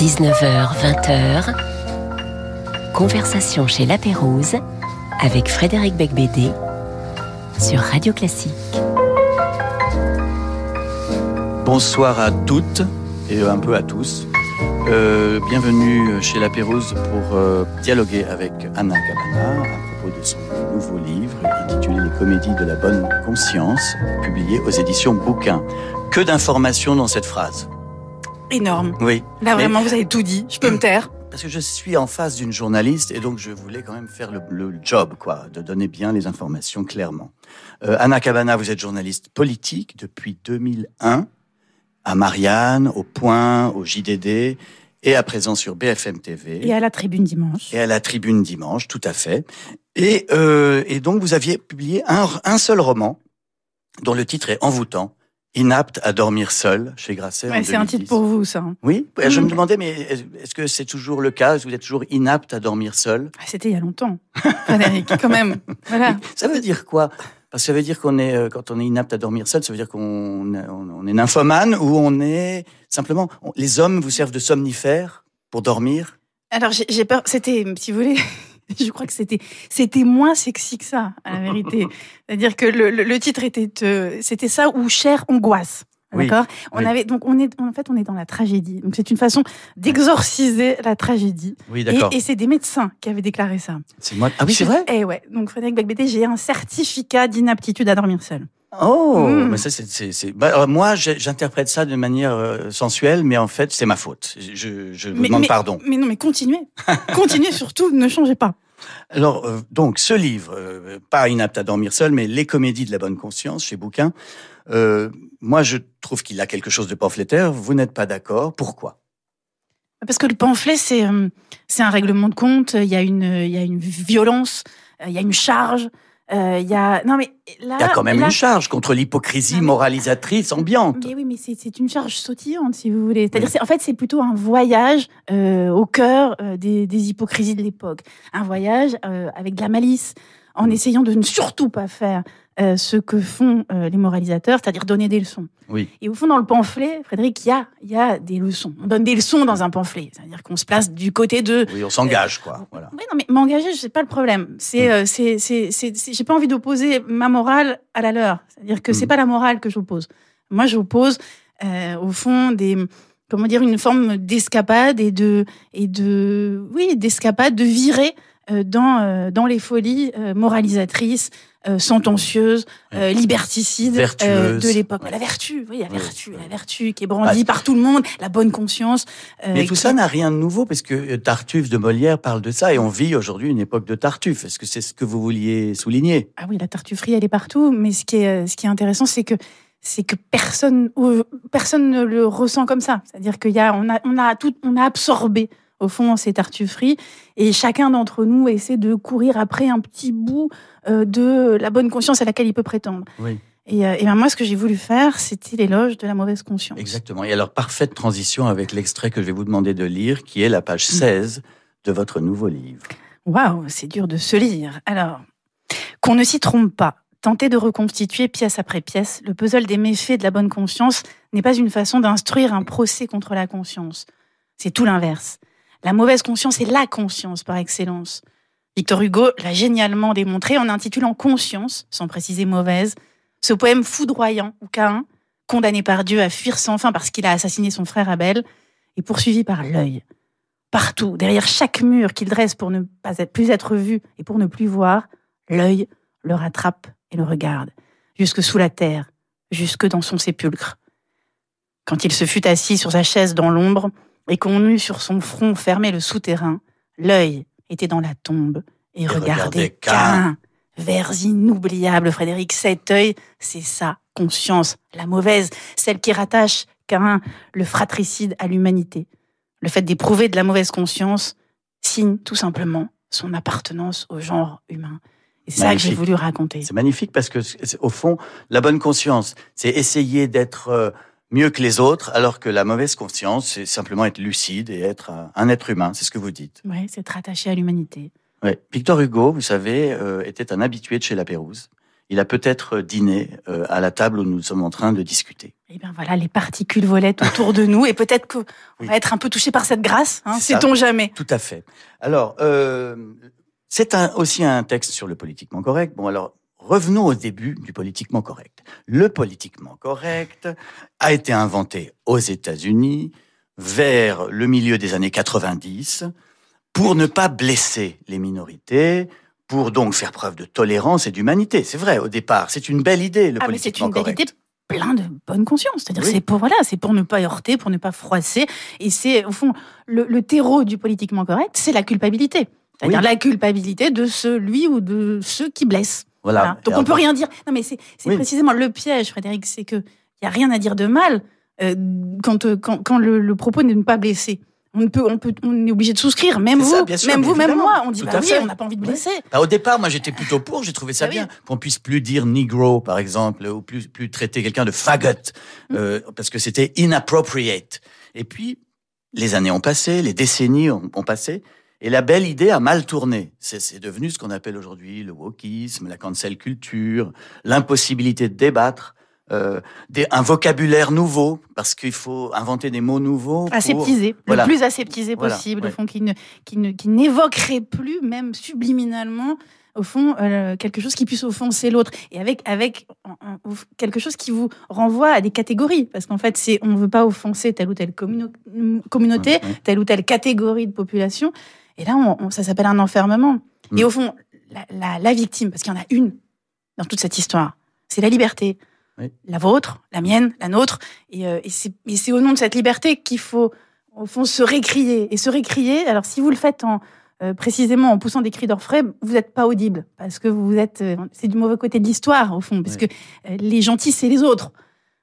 19h, 20h, conversation chez La Pérouse avec Frédéric Becbédé sur Radio Classique. Bonsoir à toutes et un peu à tous. Euh, bienvenue chez La Pérouse pour euh, dialoguer avec Anna Cabana à propos de son nouveau livre intitulé Les comédies de la bonne conscience, publié aux éditions Bouquin. Que d'informations dans cette phrase Énorme. Oui. Là, Mais- vraiment, vous avez tout dit. Je peux me taire. Parce que je suis en face d'une journaliste et donc je voulais quand même faire le, le job, quoi, de donner bien les informations clairement. Euh, Anna Cabana, vous êtes journaliste politique depuis 2001 à Marianne, au Point, au JDD et à présent sur BFM TV Et à la tribune dimanche. et à la Tribune dimanche, tout à fait. Et, euh, et donc vous aviez publié un, un seul roman dont le titre est envoûtant, Inapte à dormir seul chez Grasset. Ouais, c'est un 2010. titre pour vous, ça. hein. Oui, je Mm. me demandais, mais est-ce que c'est toujours le cas? Est-ce que vous êtes toujours inapte à dormir seul? Ah, C'était il y a longtemps. Frédéric, quand même. Voilà. Ça veut dire quoi? Parce que ça veut dire qu'on est, euh, quand on est inapte à dormir seul, ça veut dire qu'on on, est nymphomane ou on est simplement. les hommes vous servent de somnifères pour dormir? Alors, j'ai j'ai peur. C'était, si vous voulez, je crois que c'était, c'était moins sexy que ça, à la vérité. C'est-à-dire que le, le- le titre était, euh, c'était ça ou chère angoisse. Oui, D'accord? On oui. avait donc on est en fait on est dans la tragédie. Donc c'est une façon d'exorciser la tragédie. Oui, Et, d'accord. et c'est des médecins qui avaient déclaré ça. C'est moi. Ah oui, c'est vrai? Eh ouais. Donc Frédéric j'ai un certificat d'inaptitude à dormir seul. Oh, Mm. mais ça, c'est, bah, alors, moi, j'interprète ça de manière euh, sensuelle, mais en fait, c'est ma faute. Je, je vous Mais- demande mais- pardon. Mais non, mais continuez. continuez surtout, ne changez pas. Alors, euh, donc, ce livre, euh, pas inapte à dormir seul, mais Les comédies de la bonne conscience chez Bouquin, euh, moi, je trouve qu'il a quelque chose de pamphlétaire. Vous n'êtes pas d'accord. Pourquoi? Parce que le pamphlet, c'est euh, c'est un règlement de compte. Il y a une, il y a une violence, euh, il y a une charge. Euh, Il y a non mais là, Il y a quand même là- une charge contre l'hypocrisie mais- moralisatrice ambiante. Mais oui, mais c'est une charge sautillante, si vous voulez. C'est-à-dire, c'est- en fait, c'est plutôt un voyage euh, au cœur euh, des, des hypocrisies de l'époque. Un voyage euh, avec de la malice, en Mm. essayant de ne surtout pas faire euh, ce que font euh, les moralisateurs, c'est-à-dire donner des leçons. Oui. Et au fond, dans le pamphlet, Frédéric, il y a, y a des leçons. On donne des leçons dans un pamphlet. C'est-à-dire qu'on se place du côté de Oui, on s'engage, quoi. Voilà. oui, non, mais m'engager, c'est pas le problème. C'est, Mm. euh, c'est, c'est, c'est, j'ai pas envie d'opposer ma morale à la leur. C'est-à-dire que c'est Mm. pas la morale que j'oppose. Moi, j'oppose, euh, au fond, des, comment dire, une forme d'escapade et de, et de, oui, d'escapade, de virer euh, dans, euh, dans les folies euh, moralisatrices, euh, sentencieuses, euh, liberticides euh, de l'époque. La vertu, oui, la Oui, vertu, la vertu qui est brandie par tout le monde, la bonne conscience. euh, Mais tout qui- ça n'a rien de nouveau, parce que euh, Tartuffe de Molière parle de ça, et on vit aujourd'hui une époque de Tartuffe. Est-ce que c'est ce que vous vouliez souligner? Ah oui, la tartufferie, elle est partout. Mais ce qui est, euh, ce qui est intéressant, c'est que c'est que personne, personne ne le ressent comme ça. C'est-à-dire qu'il y a, on a, on a tout, on a absorbé au fond ces tartufferies, et chacun d'entre nous essaie de courir après un petit bout euh, de la bonne conscience à laquelle il peut prétendre. Oui. Et, euh, et ben moi, ce que j'ai voulu faire, c'était l'éloge de la mauvaise conscience. Exactement. Et alors, parfaite transition avec l'extrait que je vais vous demander de lire, qui est la page 16 de votre nouveau livre. Waouh, c'est dur de se lire. Alors, qu'on ne s'y trompe pas. Tenter de reconstituer pièce après pièce le puzzle des méfaits de la bonne conscience n'est pas une façon d'instruire un procès contre la conscience. C'est tout l'inverse. La mauvaise conscience est la conscience par excellence. Victor Hugo l'a génialement démontré en intitulant Conscience, sans préciser mauvaise, ce poème foudroyant où Caïn, condamné par Dieu à fuir sans fin parce qu'il a assassiné son frère Abel, est poursuivi par l'œil. Partout, derrière chaque mur qu'il dresse pour ne pas plus être vu et pour ne plus voir, l'œil le rattrape et le regarde, jusque sous la terre, jusque dans son sépulcre. Quand il se fut assis sur sa chaise dans l'ombre et qu'on eut sur son front fermé le souterrain, l'œil était dans la tombe et, regardait regardait. Caïn. Vers inoubliable, Frédéric, cet œil, c'est sa conscience, la mauvaise, celle qui rattache Caïn, le fratricide, à l'humanité. Le fait d'éprouver de la mauvaise conscience signe tout simplement son appartenance au genre humain. Et c'est ça que j'ai voulu raconter. C'est magnifique parce que, au fond, la bonne conscience, c'est essayer d'être euh, mieux que les autres, alors que la mauvaise conscience, c'est simplement être lucide et être un, un être humain. C'est ce que vous dites. Ouais, c'est rattaché à l'humanité. Ouais. Victor Hugo, vous savez, euh, était un habitué de chez La Pérouse. il a peut-être dîné euh, à la table où nous sommes en train de discuter. Eh bien voilà, les particules volaient autour de nous et peut-être qu'on va être un peu touché par cette grâce, hein, sait-on jamais. Tout à fait. Alors, euh, c'est un, aussi un texte sur le politiquement correct. Bon, alors, revenons au début du politiquement correct. Le politiquement correct a été inventé aux États-Unis vers le milieu des années 90 pour ne pas blesser les minorités, pour donc faire preuve de tolérance et d'humanité. C'est vrai, au départ, c'est une belle idée, le ah, politiquement correct. C'est une belle idée plein de bonne conscience. C'est-à-dire c'est pour voilà, c'est pour ne pas heurter, pour ne pas froisser. Et c'est au fond le, terreau du politiquement correct, c'est la culpabilité. C'est-à-dire la culpabilité de celui ou de ceux qui blessent. Voilà. Donc on peut rien dire. Non mais c'est précisément le piège, Frédéric, c'est que il y a rien à dire de mal euh, quand, euh, quand, quand le, le propos n'est ne pas blesser on peut, on peut, on est obligé de souscrire. Même vous, même vous, même moi, on dit bah oui, on n'a pas envie de blesser. Bah, au départ, moi, j'étais plutôt pour. J'ai trouvé ça bah bien qu'on puisse plus dire Negro, par exemple, ou plus plus traiter quelqu'un de faggot, mm. euh, parce que c'était inappropriate. Et puis, les années ont passé, les décennies ont, ont passé. Et la belle idée a mal tourné. C'est devenu ce qu'on appelle aujourd'hui le wokisme, la cancel culture, l'impossibilité de débattre. Euh, des, un vocabulaire nouveau, parce qu'il faut inventer des mots nouveaux. Aseptisé, le plus aseptisé possible, au fond, qui, ne, qui, ne, qui n'évoquerait plus, même subliminalement, au fond, euh, quelque chose qui puisse offenser l'autre. Et avec, avec quelque chose qui vous renvoie à des catégories. Parce qu'en fait, c'est, on ne veut pas offenser telle ou telle communauté, telle ou telle catégorie de population. Et là, on, ça s'appelle un enfermement. Mm. Et au fond, la, la, la victime, parce qu'il y en a une dans toute cette histoire, c'est la liberté la vôtre, la mienne, la nôtre. Euh, et, c'est au nom de cette liberté qu'il faut, au fond, se récrier. Et se récrier, alors si vous le faites en, euh, précisément en poussant des cris d'orfraie, vous n'êtes pas audible. Parce que vous êtes. Euh, c'est du mauvais côté de l'histoire, au fond. Parce que les gentils, c'est les autres.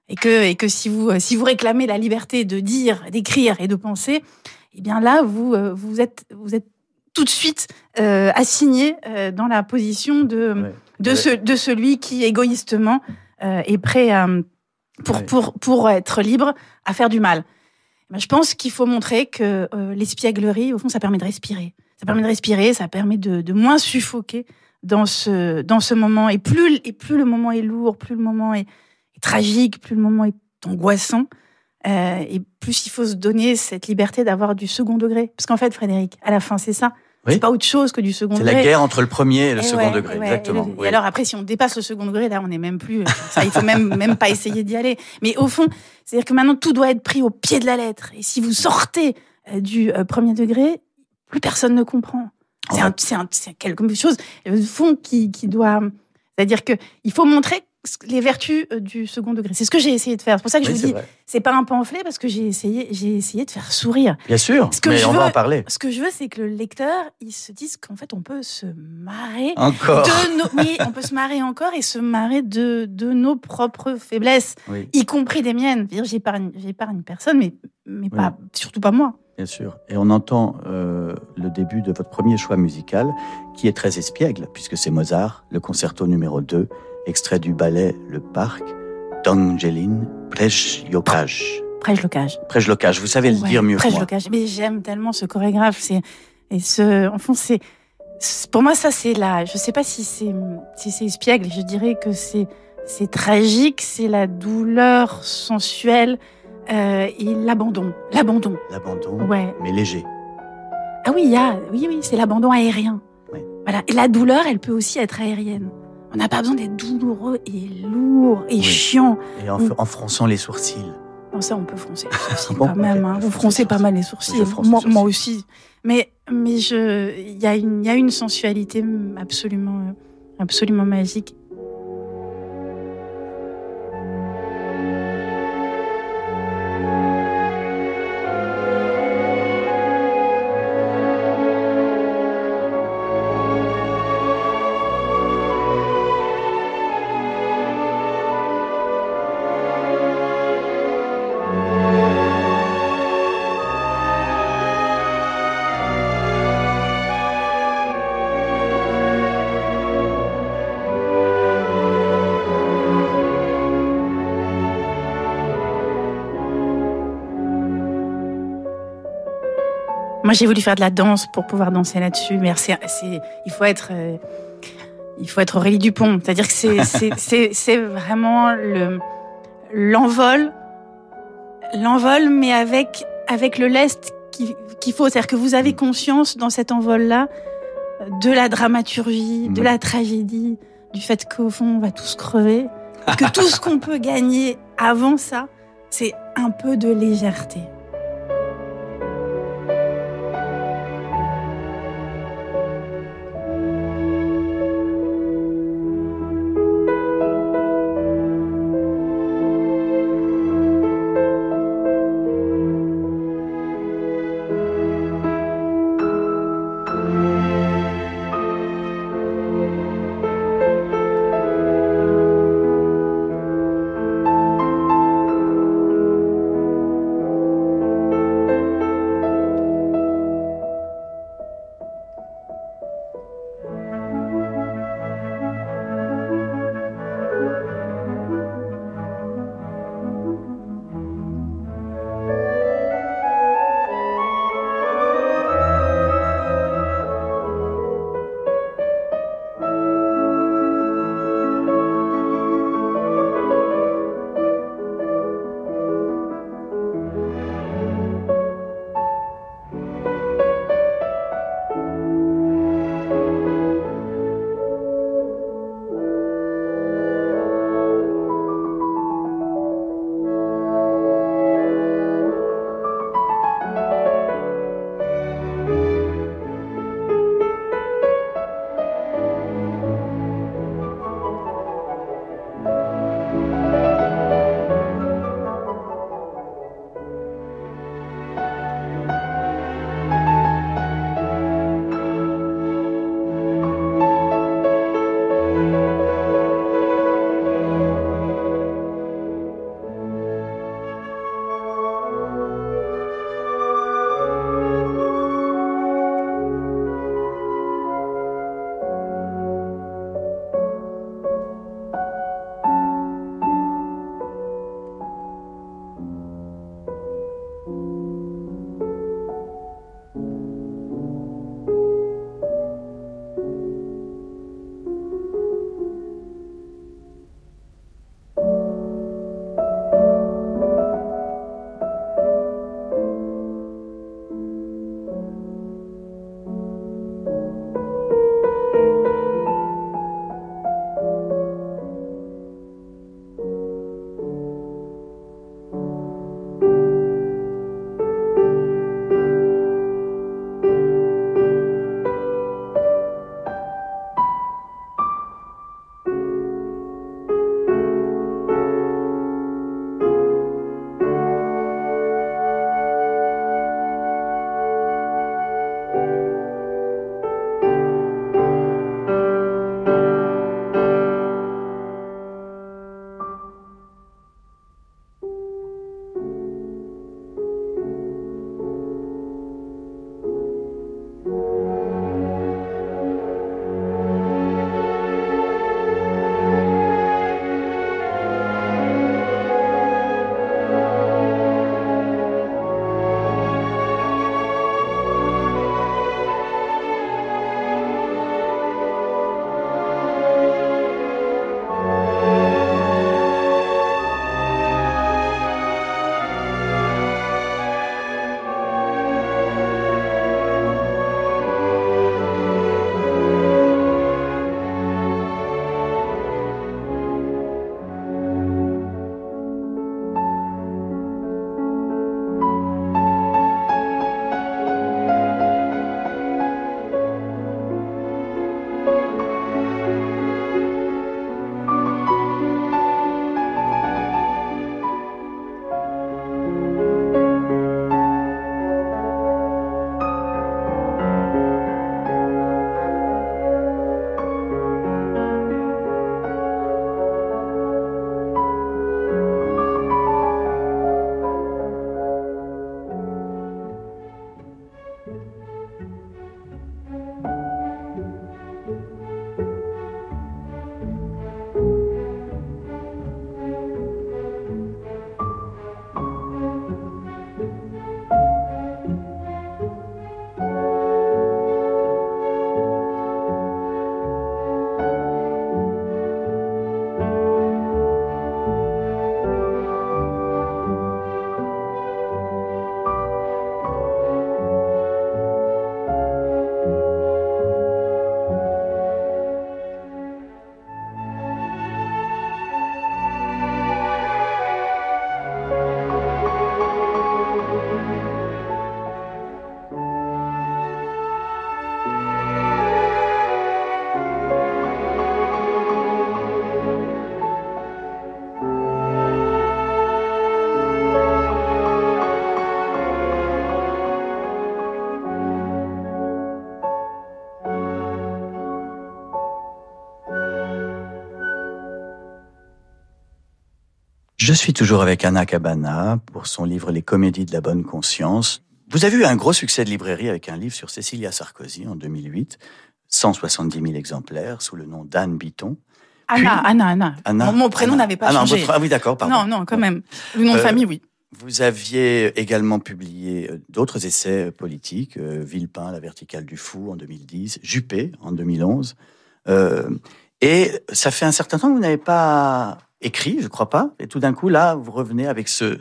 Et que, et que si, vous, si vous réclamez la liberté de dire, d'écrire et de penser, eh bien là, vous, vous, êtes, vous êtes tout de suite assigné dans la position de, de, Ce, de celui qui, égoïstement, euh, est prêt pour, pour, pour être libre à faire du mal. Ben, je pense qu'il faut montrer que euh, l'espièglerie, au fond, ça permet de respirer. Ça permet de respirer, ça permet de, de, moins suffoquer dans ce, dans ce moment. Et plus, et plus le moment est lourd, plus le moment est, tragique, plus le moment est angoissant, euh, et plus il faut se donner cette liberté d'avoir du second degré. Parce qu'en fait, Frédéric, à la fin, c'est ça. C'est pas autre chose que du second degré. C'est la guerre entre le premier et le second degré, exactement. Et, alors après, si on dépasse le second degré, là, on n'est même plus. Ça, il faut même même pas essayer d'y aller. Mais au fond, c'est-à-dire que maintenant tout doit être pris au pied de la lettre. Et si vous sortez euh, du euh, premier degré, plus personne ne comprend. C'est un, quelque chose, au fond, qui, qui doit. C'est-à-dire que il faut montrer les vertus euh, du second degré. C'est ce que j'ai essayé de faire. C'est pour ça que je vous dis, c'est pas un pamphlet parce que j'ai essayé, j'ai essayé de faire sourire. Bien sûr, ce que mais on va en parler. Ce que je veux, c'est que le lecteur, il se dise qu'en fait, on peut se marrer. Encore. De nos, oui, on peut se marrer encore et se marrer de, de nos propres faiblesses, y compris des miennes. J'épargne, j'épargne personne, mais, mais pas, surtout pas moi. Bien sûr. Et on entend euh, le début de votre premier choix musical, qui est très espiègle, puisque c'est Mozart, le concerto numéro 2, extrait du ballet Le Parc d'Angeline Prejlokaj. Prejlokaj. Prejlokaj, vous savez le dire mieux que moi. mais j'aime tellement ce chorégraphe. C'est et ce, en fond, c'est pour moi ça c'est là. Je sais pas si c'est si c'est espiègle. Je dirais que c'est c'est tragique. C'est la douleur sensuelle euh, et l'abandon. L'abandon. L'abandon. Ouais. Mais léger. Ah oui, il y a, oui, oui, c'est l'abandon aérien. Voilà. Et la douleur, elle peut aussi être aérienne. On n'a pas besoin d'être douloureux et lourd et chiant. Et en, fronçant les sourcils. Non, ça, on peut froncer les sourcils quand même. Hein. Vous froncez pas mal les sourcils. Moi, aussi. Mais, mais je, il y, a une, y a une sensualité absolument, absolument magique. Moi, j'ai voulu faire de la danse pour pouvoir danser là-dessus. Mais c'est, il faut être, euh, il faut être Aurélie Dupont. C'est-à-dire que c'est vraiment le l'envol, l'envol, mais avec avec le lest qu'il faut. C'est-à-dire que vous avez conscience dans cet envol-là de la dramaturgie, de mhm. la tragédie, du fait qu'au fond on va tous crever, que tout ce qu'on peut gagner avant ça, c'est un peu de légèreté. Je suis toujours avec Anna Cabana pour son livre Les comédies de la bonne conscience. Vous avez eu un gros succès de librairie avec un livre sur Cécilia Sarkozy en 2008, 170 000 exemplaires sous le nom d'Anne Biton. Anna, Anna, Anna, Mon, prénom n'avait pas ah changé. ah oui, d'accord, pardon. Non, non, quand même. Le nom de euh, famille, oui. Vous aviez également publié euh, d'autres essais politiques, euh, Villepin, La verticale du fou en 2010, Juppé en 2011. Euh, et ça fait un certain temps que vous n'avez pas écrit, je crois pas. Et tout d'un coup, là, vous revenez avec ce,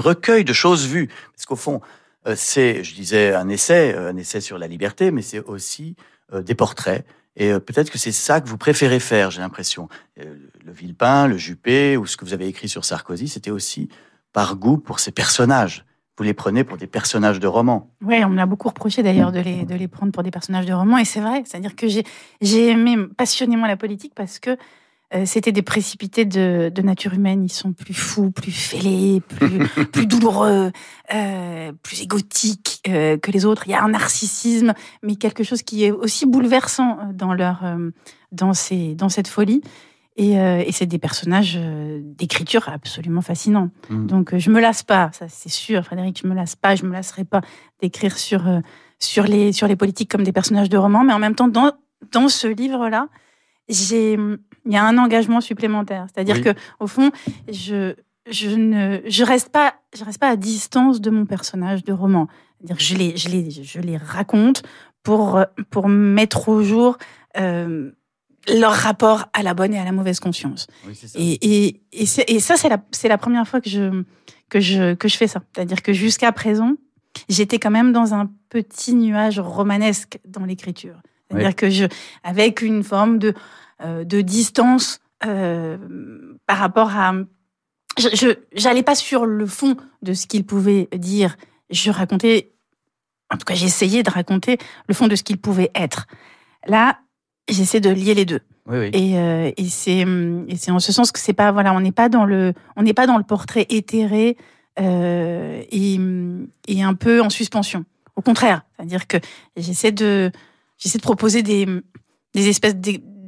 recueil de choses vues. Parce qu'au fond, euh, c'est, je disais, un essai, un essai sur la liberté, mais c'est aussi des portraits. Et peut-être que c'est ça que vous préférez faire, j'ai l'impression. Le Villepin, le Juppé, ou ce que vous avez écrit sur Sarkozy, c'était aussi par goût pour ces personnages. Vous les prenez pour des personnages de romans. Oui, on me l'a beaucoup reproché d'ailleurs de les, de les prendre pour des personnages de romans. Et c'est vrai, c'est-à-dire que j'ai aimé passionnément la politique parce que euh, c'était des précipités de, de, nature humaine. Ils sont plus fous, plus fêlés, plus, plus douloureux, euh, plus égotiques euh, que les autres. Il y a un narcissisme, mais quelque chose qui est aussi bouleversant dans, leur, euh, dans, ces, dans cette folie. Euh, et, c'est des personnages euh, d'écriture absolument fascinants. Mm. Donc euh, je me lasse pas, ça c'est sûr, Frédéric, je me lasse pas, je me lasserai pas d'écrire sur sur les sur les politiques comme des personnages de romans, mais en même temps dans dans ce livre-là, j'ai il y a un engagement supplémentaire, c'est-à-dire que au fond, je je ne je reste pas je reste pas à distance de mon personnage de roman. C'est-à-dire je les je les je les raconte pour pour mettre au jour leur rapport à la bonne et à la mauvaise conscience. Et, et, et, ça, c'est la, la première fois que je, que je, que je fais ça. C'est-à-dire que jusqu'à présent, j'étais quand même dans un petit nuage romanesque dans l'écriture. C'est-à-dire que je, avec une forme de, euh, de distance euh, par rapport à. Je n'allais pas sur le fond de ce qu'il pouvait dire. Je racontais, en tout cas, j'essayais de raconter le fond de ce qu'il pouvait être. Là, j'essaie de lier les deux. Et, euh, et c'est en ce sens que c'est pas voilà, on n'est pas dans le on n'est pas dans le portrait éthéré euh, et, et, un peu en suspension. Au contraire, c'est-à-dire que j'essaie de j'essaie de proposer des des espèces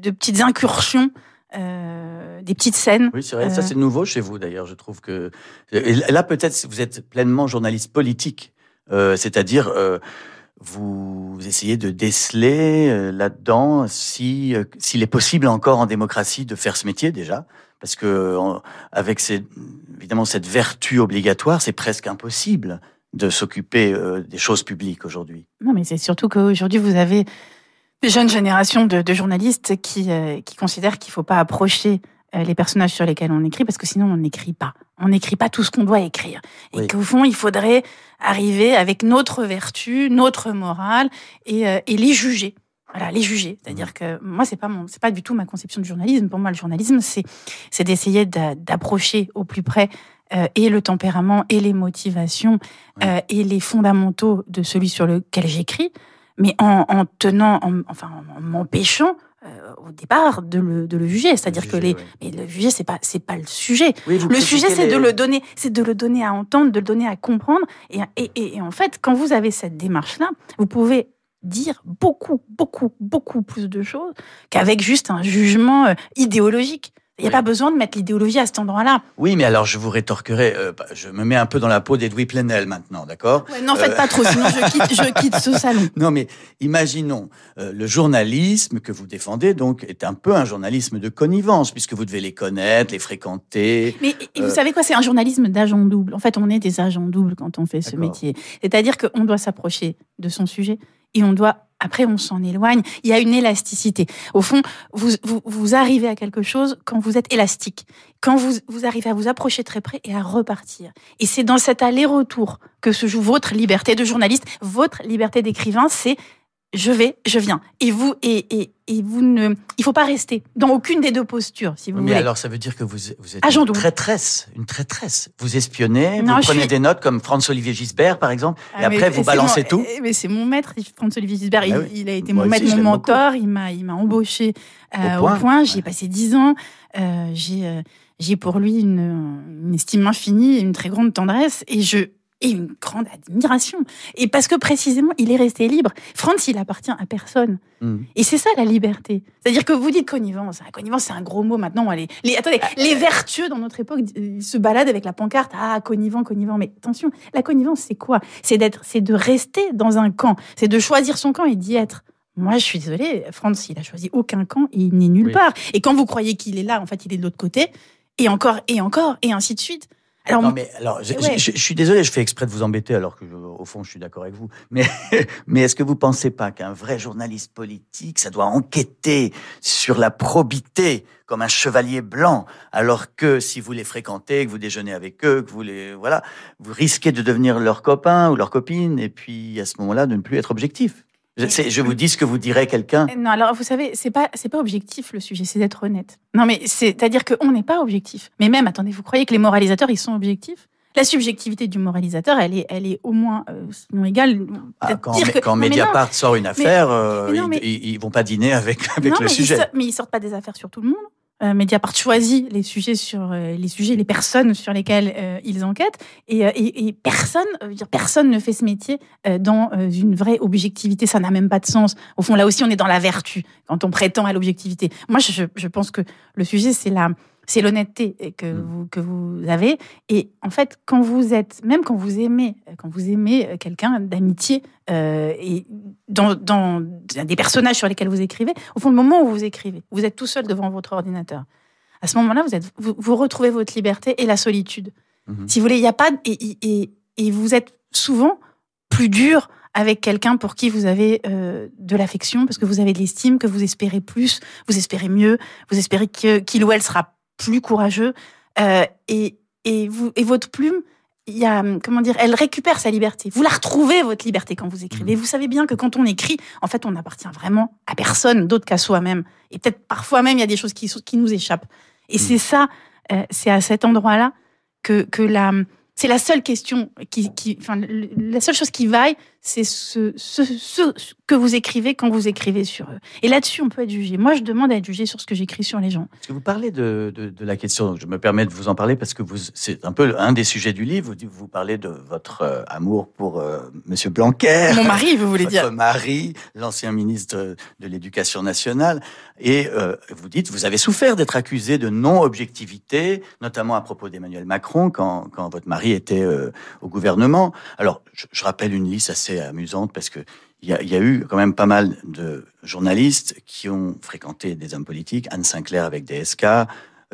de, petites incursions. Euh, des petites scènes. Oui, c'est vrai. Ça, c'est nouveau chez vous, d'ailleurs. Je trouve que et là, peut-être, vous êtes pleinement journaliste politique, euh, c'est-à-dire euh, vous essayez de déceler euh, là-dedans si euh, s'il est possible encore en démocratie de faire ce métier déjà parce que avec évidemment cette vertu obligatoire c'est presque impossible de s'occuper euh, des choses publiques aujourd'hui. Non mais c'est surtout qu'aujourd'hui vous avez jeune génération de, de journalistes qui, qui considèrent qu'il ne faut pas approcher les personnages sur lesquels on écrit parce que sinon on n'écrit pas. On n'écrit pas tout ce qu'on doit écrire. Et qu'au fond, il faudrait arriver avec notre vertu, notre morale et, euh, et les juger. Voilà, les juger. C'est-à-dire mmh. que moi, c'est pas mon, c'est pas du tout ma conception du journalisme. Pour moi, le journalisme, c'est, c'est d'essayer d'approcher au plus près euh, et le tempérament et les motivations euh, et les fondamentaux de celui sur lequel j'écris, mais en, en tenant, en, enfin, en m'empêchant euh, au départ de le, de le juger, c'est-à-dire que les, mais le juger c'est pas c'est pas le sujet. le sujet c'est de le donner, c'est de le donner à entendre, de le donner à comprendre. Et, et, et en fait, quand vous avez cette démarche-là, vous pouvez dire beaucoup, beaucoup, beaucoup plus de choses qu'avec juste un jugement euh, idéologique. Il n'y a pas besoin de mettre l'idéologie à cet endroit-là. Oui, mais alors je vous rétorquerai, euh, bah, je me mets un peu dans la peau d'Edoui Plenel maintenant, d'accord? N'en faites pas trop, sinon je quitte, je quitte, ce salon. Non, mais imaginons, euh, le journalisme que vous défendez, donc, est un peu un journalisme de connivence, puisque vous devez les connaître, les fréquenter. Mais vous savez quoi, c'est un journalisme d'agent double. En fait, on est des agents doubles quand on fait ce métier. C'est-à-dire qu'on doit s'approcher de son sujet et on doit après, on s'en éloigne. Il y a une élasticité. Au fond, vous, vous, vous, arrivez à quelque chose quand vous êtes élastique, quand vous, vous arrivez à vous approcher très près et à repartir. Et c'est dans cet aller-retour que se joue votre liberté de journaliste, votre liberté d'écrivain. C'est je vais, je viens. Et vous, et, et, et vous ne, il faut pas rester dans aucune des deux postures, si vous mais voulez. alors, ça veut dire que vous, vous êtes une traîtresse, une traîtresse. Vous espionnez, vous prenez des notes comme François-Olivier Gisbert, par exemple, et ah, après vous balancez tout. Eh, mais c'est mon maître, François-Olivier Gisbert. Ah il, a été mon maître, mon mentor. Il m'a, il m'a embauché euh, au point. J'y ai passé dix ans. Euh, j'ai, euh, j'ai pour lui une, une estime infinie, une très grande tendresse, et je, et une grande admiration. Et parce que précisément, il est resté libre. Franz, il appartient à personne. Mm. Et c'est ça la liberté. C'est-à-dire que vous dites connivence. La connivence, c'est un gros mot maintenant. Les, les, attendez, les vertueux dans notre époque euh, se baladent avec la pancarte. Ah, connivent, connivent. Mais attention, la connivence, c'est quoi? C'est d'être, c'est de rester dans un camp. C'est de choisir son camp et d'y être. Moi, je suis désolée, Franz, il a choisi aucun camp et il n'est nulle Oui. part. Et quand vous croyez qu'il est là, en fait, il est de l'autre côté. Et encore, et encore, et ainsi de suite. Alors, Non, mais alors, je, Ouais. je- je suis désolé, je fais exprès de vous embêter, alors que, je- au fond, je suis d'accord avec vous. Mais, mais est-ce que vous pensez pas qu'un vrai journaliste politique, ça doit enquêter sur la probité comme un chevalier blanc, alors que si vous les fréquentez, que vous déjeunez avec eux, que vous les, voilà, vous risquez de devenir leur copain ou leur copine, et puis à ce moment-là, de ne plus être objectif? Je, vous dis ce que vous dirait quelqu'un. Non, alors vous savez, c'est pas c'est pas objectif le sujet, c'est d'être honnête. Non, mais c'est à dire qu'on n'est pas objectif. Mais même, attendez, vous croyez que les moralisateurs ils sont objectifs? La subjectivité du moralisateur, elle est elle est au moins euh, sinon égale. Ah, quand que- Non, non. Mediapart sort une affaire, euh, mais non, ils- mais- ils, ils vont pas dîner avec, avec Non, le sujet. Ils sortent, mais ils sortent pas des affaires sur tout le monde. Euh, Mediapart choisit les sujets sur euh, les sujets, les personnes sur lesquelles euh, ils enquêtent, et, euh, et, personne, personne ne fait ce métier dans une vraie objectivité. Ça n'a même pas de sens. Au fond, là aussi, on est dans la vertu quand on prétend à l'objectivité. Moi, je, je pense que le sujet, c'est la, c'est l'honnêteté que Mm. vous que vous avez. Et en fait, quand vous êtes, même quand vous aimez, euh, quand vous aimez euh, quelqu'un d'amitié euh, et dans, dans des personnages sur lesquels vous écrivez, au fond, le moment où vous écrivez, vous êtes tout seul devant votre ordinateur. À ce moment-là, vous, êtes, vous, vous retrouvez votre liberté et la solitude. Mhm. Si vous voulez, il n'y a pas. Et, et, et vous êtes souvent plus dur avec quelqu'un pour qui vous avez euh, de l'affection, parce que vous avez de l'estime, que vous espérez plus, vous espérez mieux, vous espérez que- qu'il ou elle sera plus courageux. Euh, et, et, vous, et votre plume, il y a, comment dire, elle récupère sa liberté. Vous la retrouvez, votre liberté, quand vous écrivez. Vous savez bien que quand on écrit, en fait, on n'appartient vraiment à personne d'autre qu'à soi-même. Et peut-être parfois même, il y a des choses qui, nous échappent. Et c'est ça, euh, c'est à cet endroit-là que, que la, c'est la seule question qui, qui enfin, la seule chose qui vaille, c'est ce, ce, ce que vous écrivez quand vous écrivez sur eux. Et là-dessus, on peut être jugé. Moi, je demande à être jugé sur ce que j'écris sur les gens. Parce que vous parlez de, de, de la question, donc je me permets de vous en parler parce que c'est un peu un des sujets du livre. Vous, parlez de votre euh, amour pour euh, Monsieur Blanquer. Mon mari, vous voulez votre dire mari, l'ancien ministre de, de l'Éducation nationale, et euh, vous dites vous avez souffert d'être accusé de non-objectivité, notamment à propos d'Emmanuel Macron quand, quand votre mari était euh, au gouvernement. Alors, je, je rappelle une liste assez amusante parce que il y, a, eu quand même pas mal de journalistes qui ont fréquenté des hommes politiques, Anne Sinclair avec DSK,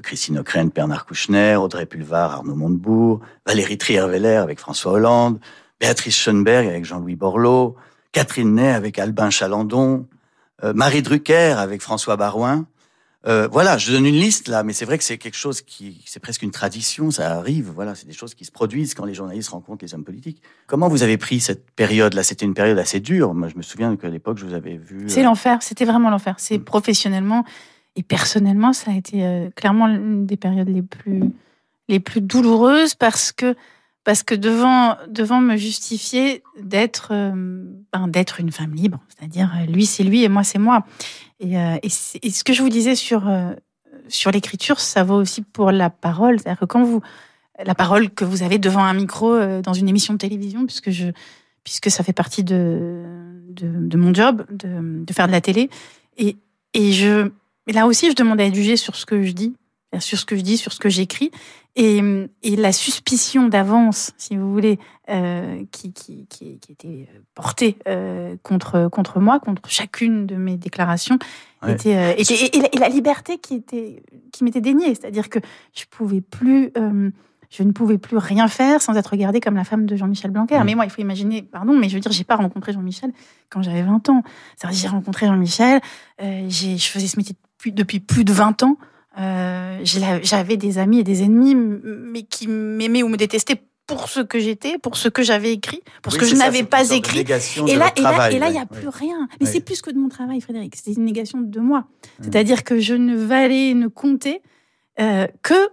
Christine Ockrent, Bernard Kouchner, Audrey Pulvar, Arnaud Montebourg, Valérie Trier-Veller avec François Hollande, Béatrice Schoenberg avec Jean-Louis Borloo, Catherine Ney avec Albin Chalandon, euh, Marie Drucker avec François Barouin. Euh, voilà, je donne une liste là, mais c'est vrai que c'est quelque chose qui, c'est presque une tradition, ça arrive. Voilà, c'est des choses qui se produisent quand les journalistes rencontrent les hommes politiques. Comment vous avez pris cette période-là C'était une période assez dure. Moi, je me souviens qu'à l'époque, je vous avais vu. C'est euh, l'enfer, c'était vraiment l'enfer. C'est Mm. professionnellement et personnellement, ça a été euh, clairement l'une des périodes les plus, les plus douloureuses parce que, parce que devant, devant me justifier d'être d'être une femme libre, c'est-à-dire euh, lui c'est lui et moi c'est moi. Et, euh, ce que je vous disais sur, euh, sur l'écriture, ça vaut aussi pour la parole. C'est-à-dire que quand vous. La parole que vous avez devant un micro dans une émission de télévision, puisque, je, puisque ça fait partie de, de, de mon job, de, de faire de la télé. Et, et, je, là aussi, je demande à être jugée sur ce que je dis, sur ce que je dis, sur ce que j'écris. Et, et la suspicion d'avance, si vous voulez, euh, qui, qui, qui, qui était portée euh, contre, contre moi, contre chacune de mes déclarations, Ouais. était, euh, était- et, et la, et la liberté qui, était, qui m'était déniée. C'est-à-dire que je pouvais plus. je ne pouvais plus rien faire sans être regardée comme la femme de Jean-Michel Blanquer. Mais moi, il faut imaginer, pardon, mais je veux dire, j'ai pas rencontré Jean-Michel quand j'avais 20 ans. C'est-à-dire, j'ai rencontré Jean-Michel, euh, je faisais ce métier depuis, depuis plus de 20 ans. Euh, J'avais des amis et des ennemis, mais qui m'aimaient ou me détestaient pour ce que j'étais, pour ce que j'avais écrit, pour ce que je n'avais pas écrit. Et là, et là, travail, et là, il n'y a plus rien. Mais c'est plus que de mon travail, Frédéric. C'est une négation de moi. C'est-à-dire que je ne valais, ne comptais euh, que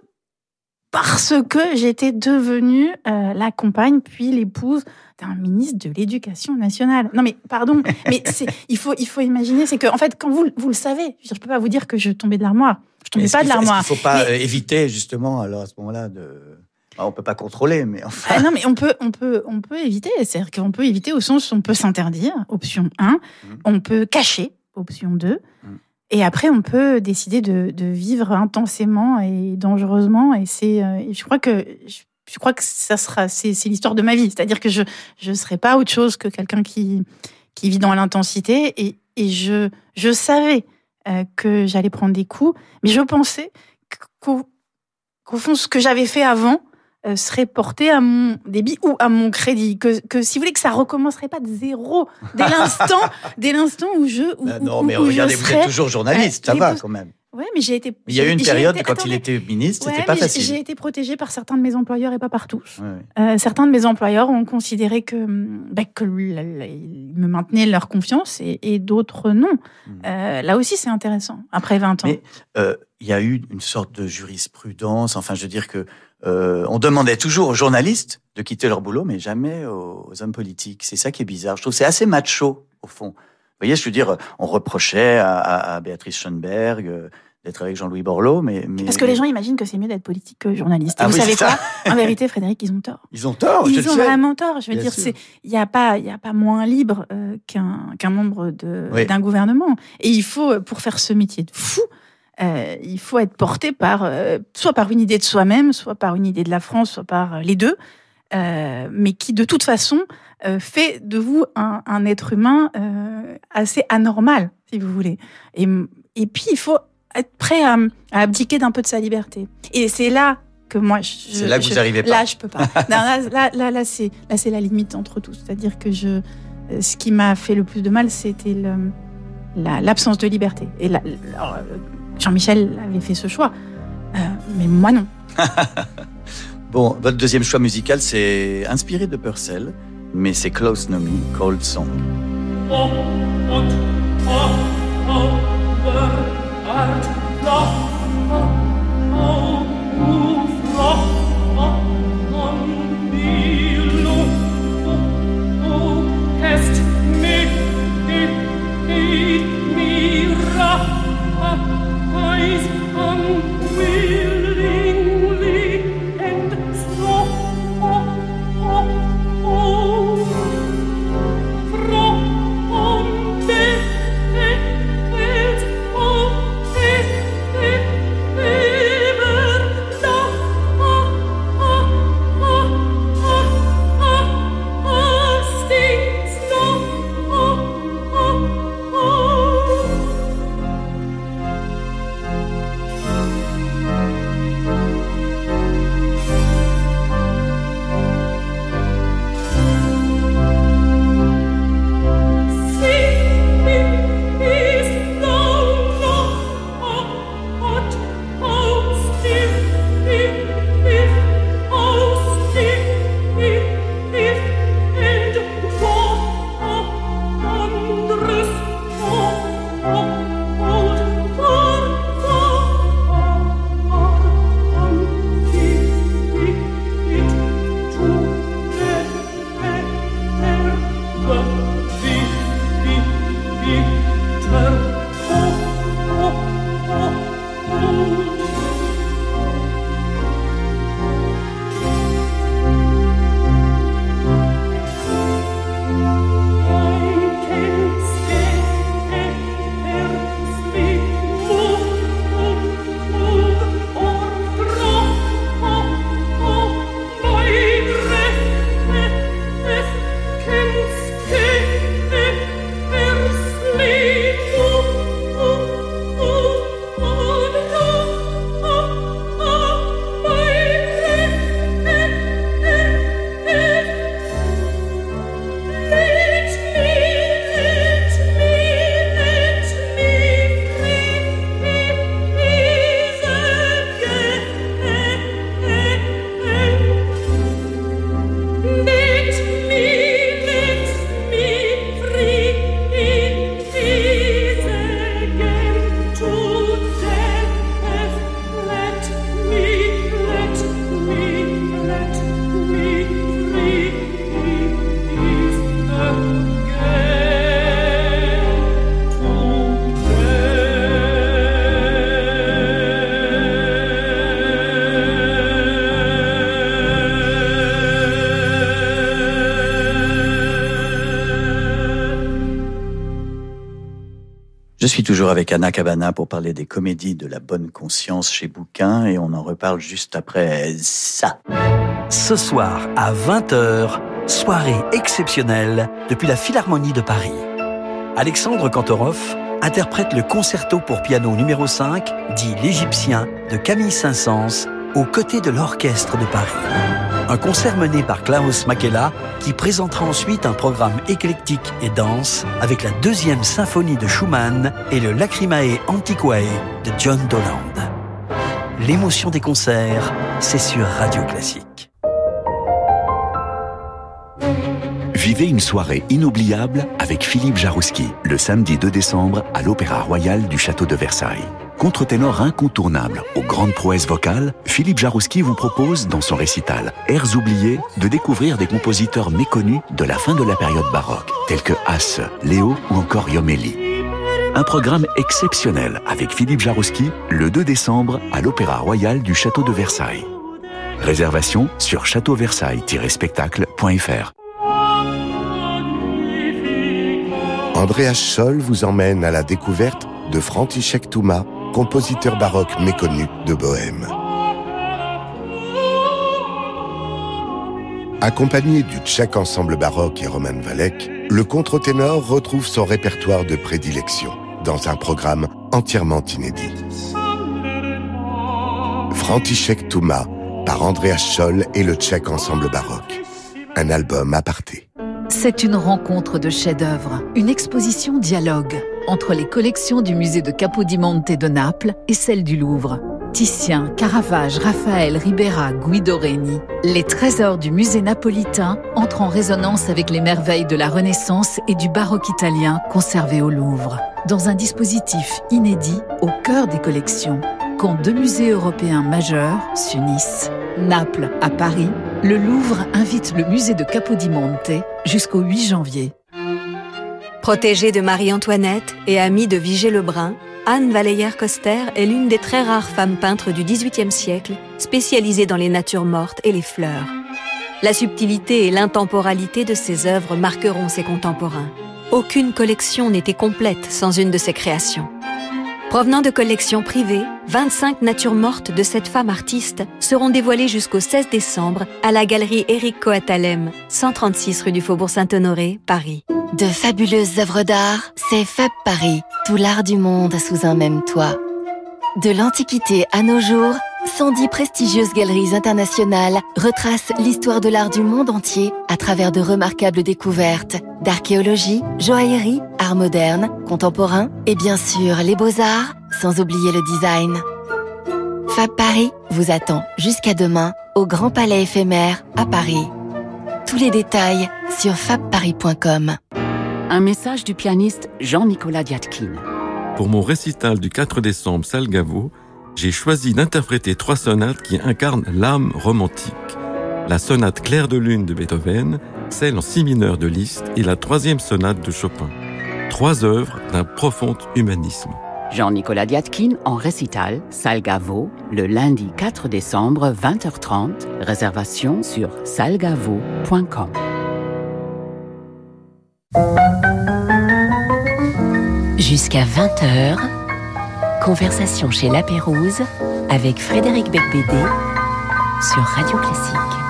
parce que j'étais devenue euh, la compagne puis l'épouse d'un ministre de l'Éducation nationale. Non mais pardon, mais il faut il faut imaginer c'est que en fait quand vous vous le savez, je, je peux pas vous dire que je tombais de l'armoire. Je tombais pas de l'armoire. Qu'il ne faut pas Mais- euh, éviter justement alors à ce moment-là de Ah, on peut pas contrôler, mais enfin. Ah non, mais on peut, on peut, on peut éviter. C'est-à-dire qu'on peut éviter au sens où on peut s'interdire, option 1. Mhm. On peut cacher, option 2. Mhm. Et après, on peut décider de, de vivre intensément et dangereusement. Et c'est, euh, je crois que, je, je crois que ça sera, c'est, l'histoire de ma vie. C'est-à-dire que je, je serai pas autre chose que quelqu'un qui, qui vit dans l'intensité. Et, et je, je savais euh, que j'allais prendre des coups, mais je pensais qu'au, fond, ce que j'avais fait avant euh, serait porté à mon débit ou à mon crédit. Que, que si vous voulez que ça recommencerait pas de zéro dès l'instant, dès l'instant où je. Où, Bah non, où- mais où je regardez, vous serais- êtes toujours journaliste, Euh, ça va quand même. Ouais, mais j'ai été. Il y a eu une période été- quand il était ministre, Ouais, c'était pas facile. J'ai été protégée par certains de mes employeurs et pas par tous. Ouais, ouais. Euh, certains de mes employeurs ont considéré que, hum, bah, que ils me maintenaient leur confiance et, et d'autres non. Hmm. Euh, là aussi, c'est intéressant. Après 20 ans. Mais euh, il y a eu une sorte de jurisprudence. Enfin, je veux dire que on demandait toujours aux journalistes de quitter leur boulot, mais jamais aux, aux hommes politiques. C'est ça qui est bizarre. Je trouve c'est assez macho au fond. Vous voyez, je veux dire, on reprochait à, à- à Béatrice Schoenberg euh, d'être avec Jean-Louis Borloo, mais, mais Parce que les gens imaginent que c'est mieux d'être politique que journaliste. Ah vous oui, savez quoi ça. En vérité, Frédéric, ils ont tort. ils ont tort. Ils ont vraiment tort. Je veux Bien dire, il n'y a pas y a pas moins libre euh, qu'un qu'un membre Oui. d'un gouvernement. Et il faut euh, pour faire ce métier de fou, euh, il faut être porté par soit par une idée de soi-même, soit par une idée de la France, soit par les deux, euh, mais qui de toute façon euh, fait de vous un, un être humain euh, assez anormal, si vous voulez. Et, et puis il faut être prêt à, à abdiquer d'un peu de sa liberté. Et c'est là que moi, je, C'est là que je- vous arrivez pas. Là, je peux pas. Non, là, là, là, là, c'est là, c'est la limite entre tous. C'est-à-dire que je, ce qui m'a fait le plus de mal, c'était la- l'absence de liberté. Et Jean-Michel avait fait ce choix, mais moi non. Bon, votre deuxième choix musical, c'est inspiré de Purcell, mais c'est Close No Me, Cold Song. Toujours avec Anna Cabana pour parler des comédies de la bonne conscience chez Bouquin et on en reparle juste après ça. Ce soir à 20h, soirée exceptionnelle depuis la Philharmonie de Paris. Alexandre Kantorov interprète le concerto pour piano numéro 5, dit l'Égyptien, de Camille Saint-Saëns, aux côtés de l'Orchestre de Paris. Un concert mené par Klaus Makela qui présentera ensuite un programme éclectique et dense avec la deuxième symphonie de Schumann et le Lacrimae Antiquae de John Doland. L'émotion des concerts, c'est sur Radio Classique. Vivez une soirée inoubliable avec Philippe Jarouski le samedi 2 décembre à l'Opéra Royal du Château de Versailles. Contre-ténor incontournable aux grandes prouesses vocales, Philippe Jarouski vous propose, dans son récital Airs oubliés, de découvrir des compositeurs méconnus de la fin de la période baroque, tels que Hasse, Léo ou encore Yomelli. Un programme exceptionnel avec Philippe Jarouski le 2 décembre à l'Opéra Royal du Château de Versailles. Réservation sur châteauversailles-spectacle.fr. Andreas Scholl vous emmène à la découverte de František Touma, compositeur baroque méconnu de Bohême. Accompagné du tchèque ensemble baroque et Roman Valek, le contre-ténor retrouve son répertoire de prédilection dans un programme entièrement inédit. František Touma par Andreas Scholl et le tchèque ensemble baroque. Un album aparté. C'est une rencontre de chefs-d'œuvre, une exposition dialogue entre les collections du musée de Capodimonte de Naples et celles du Louvre. Titien, Caravage, Raphaël, Ribera, Guido Reni, les trésors du musée napolitain entrent en résonance avec les merveilles de la Renaissance et du baroque italien conservés au Louvre, dans un dispositif inédit au cœur des collections, quand deux musées européens majeurs s'unissent. Naples à Paris, le Louvre invite le musée de Capodimonte jusqu'au 8 janvier. Protégée de Marie-Antoinette et amie de Vigée Lebrun, Anne Valeyère-Coster est l'une des très rares femmes peintres du XVIIIe siècle spécialisées dans les natures mortes et les fleurs. La subtilité et l'intemporalité de ses œuvres marqueront ses contemporains. Aucune collection n'était complète sans une de ses créations. Provenant de collections privées, 25 natures mortes de cette femme artiste seront dévoilées jusqu'au 16 décembre à la galerie Éric Coatalem, 136 rue du Faubourg Saint-Honoré, Paris. De fabuleuses œuvres d'art, c'est Fab Paris, tout l'art du monde sous un même toit. De l'Antiquité à nos jours, 110 prestigieuses galeries internationales retracent l'histoire de l'art du monde entier à travers de remarquables découvertes d'archéologie, joaillerie, art moderne, contemporain et bien sûr les beaux-arts, sans oublier le design. Fab Paris vous attend jusqu'à demain au Grand Palais éphémère à Paris. Tous les détails sur fabparis.com. Un message du pianiste Jean-Nicolas Diatkin. Pour mon récital du 4 décembre Salgavo, j'ai choisi d'interpréter trois sonates qui incarnent l'âme romantique. La sonate Claire de lune de Beethoven, celle en si mineur de Liszt et la troisième sonate de Chopin. Trois œuvres d'un profond humanisme. Jean-Nicolas Diatkin en récital, Salgavo, le lundi 4 décembre, 20h30. Réservation sur salgavo.com. Jusqu'à 20h, conversation chez La Pérouse avec Frédéric Becbédé sur Radio Classique.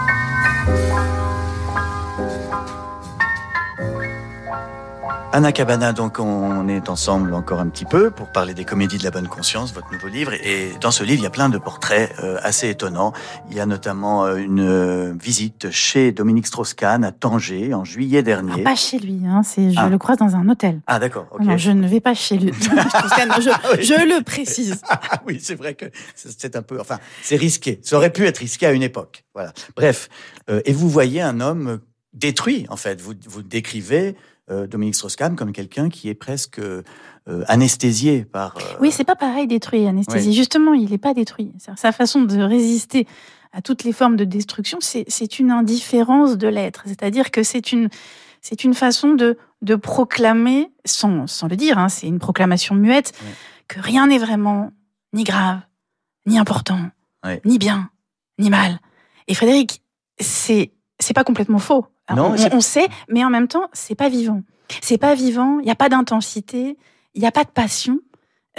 Anna Cabana, donc on est ensemble encore un petit peu pour parler des comédies de la bonne conscience, votre nouveau livre. Et dans ce livre, il y a plein de portraits euh, assez étonnants. Il y a notamment euh, une euh, visite chez Dominique Strauss-Kahn à Tanger en juillet dernier. Ah, pas chez lui, hein, c'est, je Ah. le croise dans un hôtel. Ah d'accord. Non, je ne vais pas chez lui. Strauss-Kahn, je, Ah oui. je le précise. Ah oui, c'est vrai que c'est un peu, enfin, c'est risqué. Ça aurait pu être risqué à une époque. Voilà. Bref, et vous voyez un homme détruit en fait. Vous vous décrivez Dominique Strauss-Kahn comme quelqu'un qui est presque euh, anesthésié par. euh, Oui, c'est pas pareil détruit, anesthésie. Oui. Justement, il n'est pas détruit. Sa façon de résister à toutes les formes de destruction, c'est c'est une indifférence de l'être. C'est-à-dire que c'est une, c'est une façon de, de proclamer, sans, sans le dire, hein, c'est une proclamation muette, Oui. que rien n'est vraiment ni grave, ni important, Oui. ni bien, ni mal. Et Frédéric, c'est c'est pas complètement faux. Non, on, sait, mais en même temps, c'est pas vivant. C'est pas vivant. Il n'y a pas d'intensité. il n'y a pas de passion.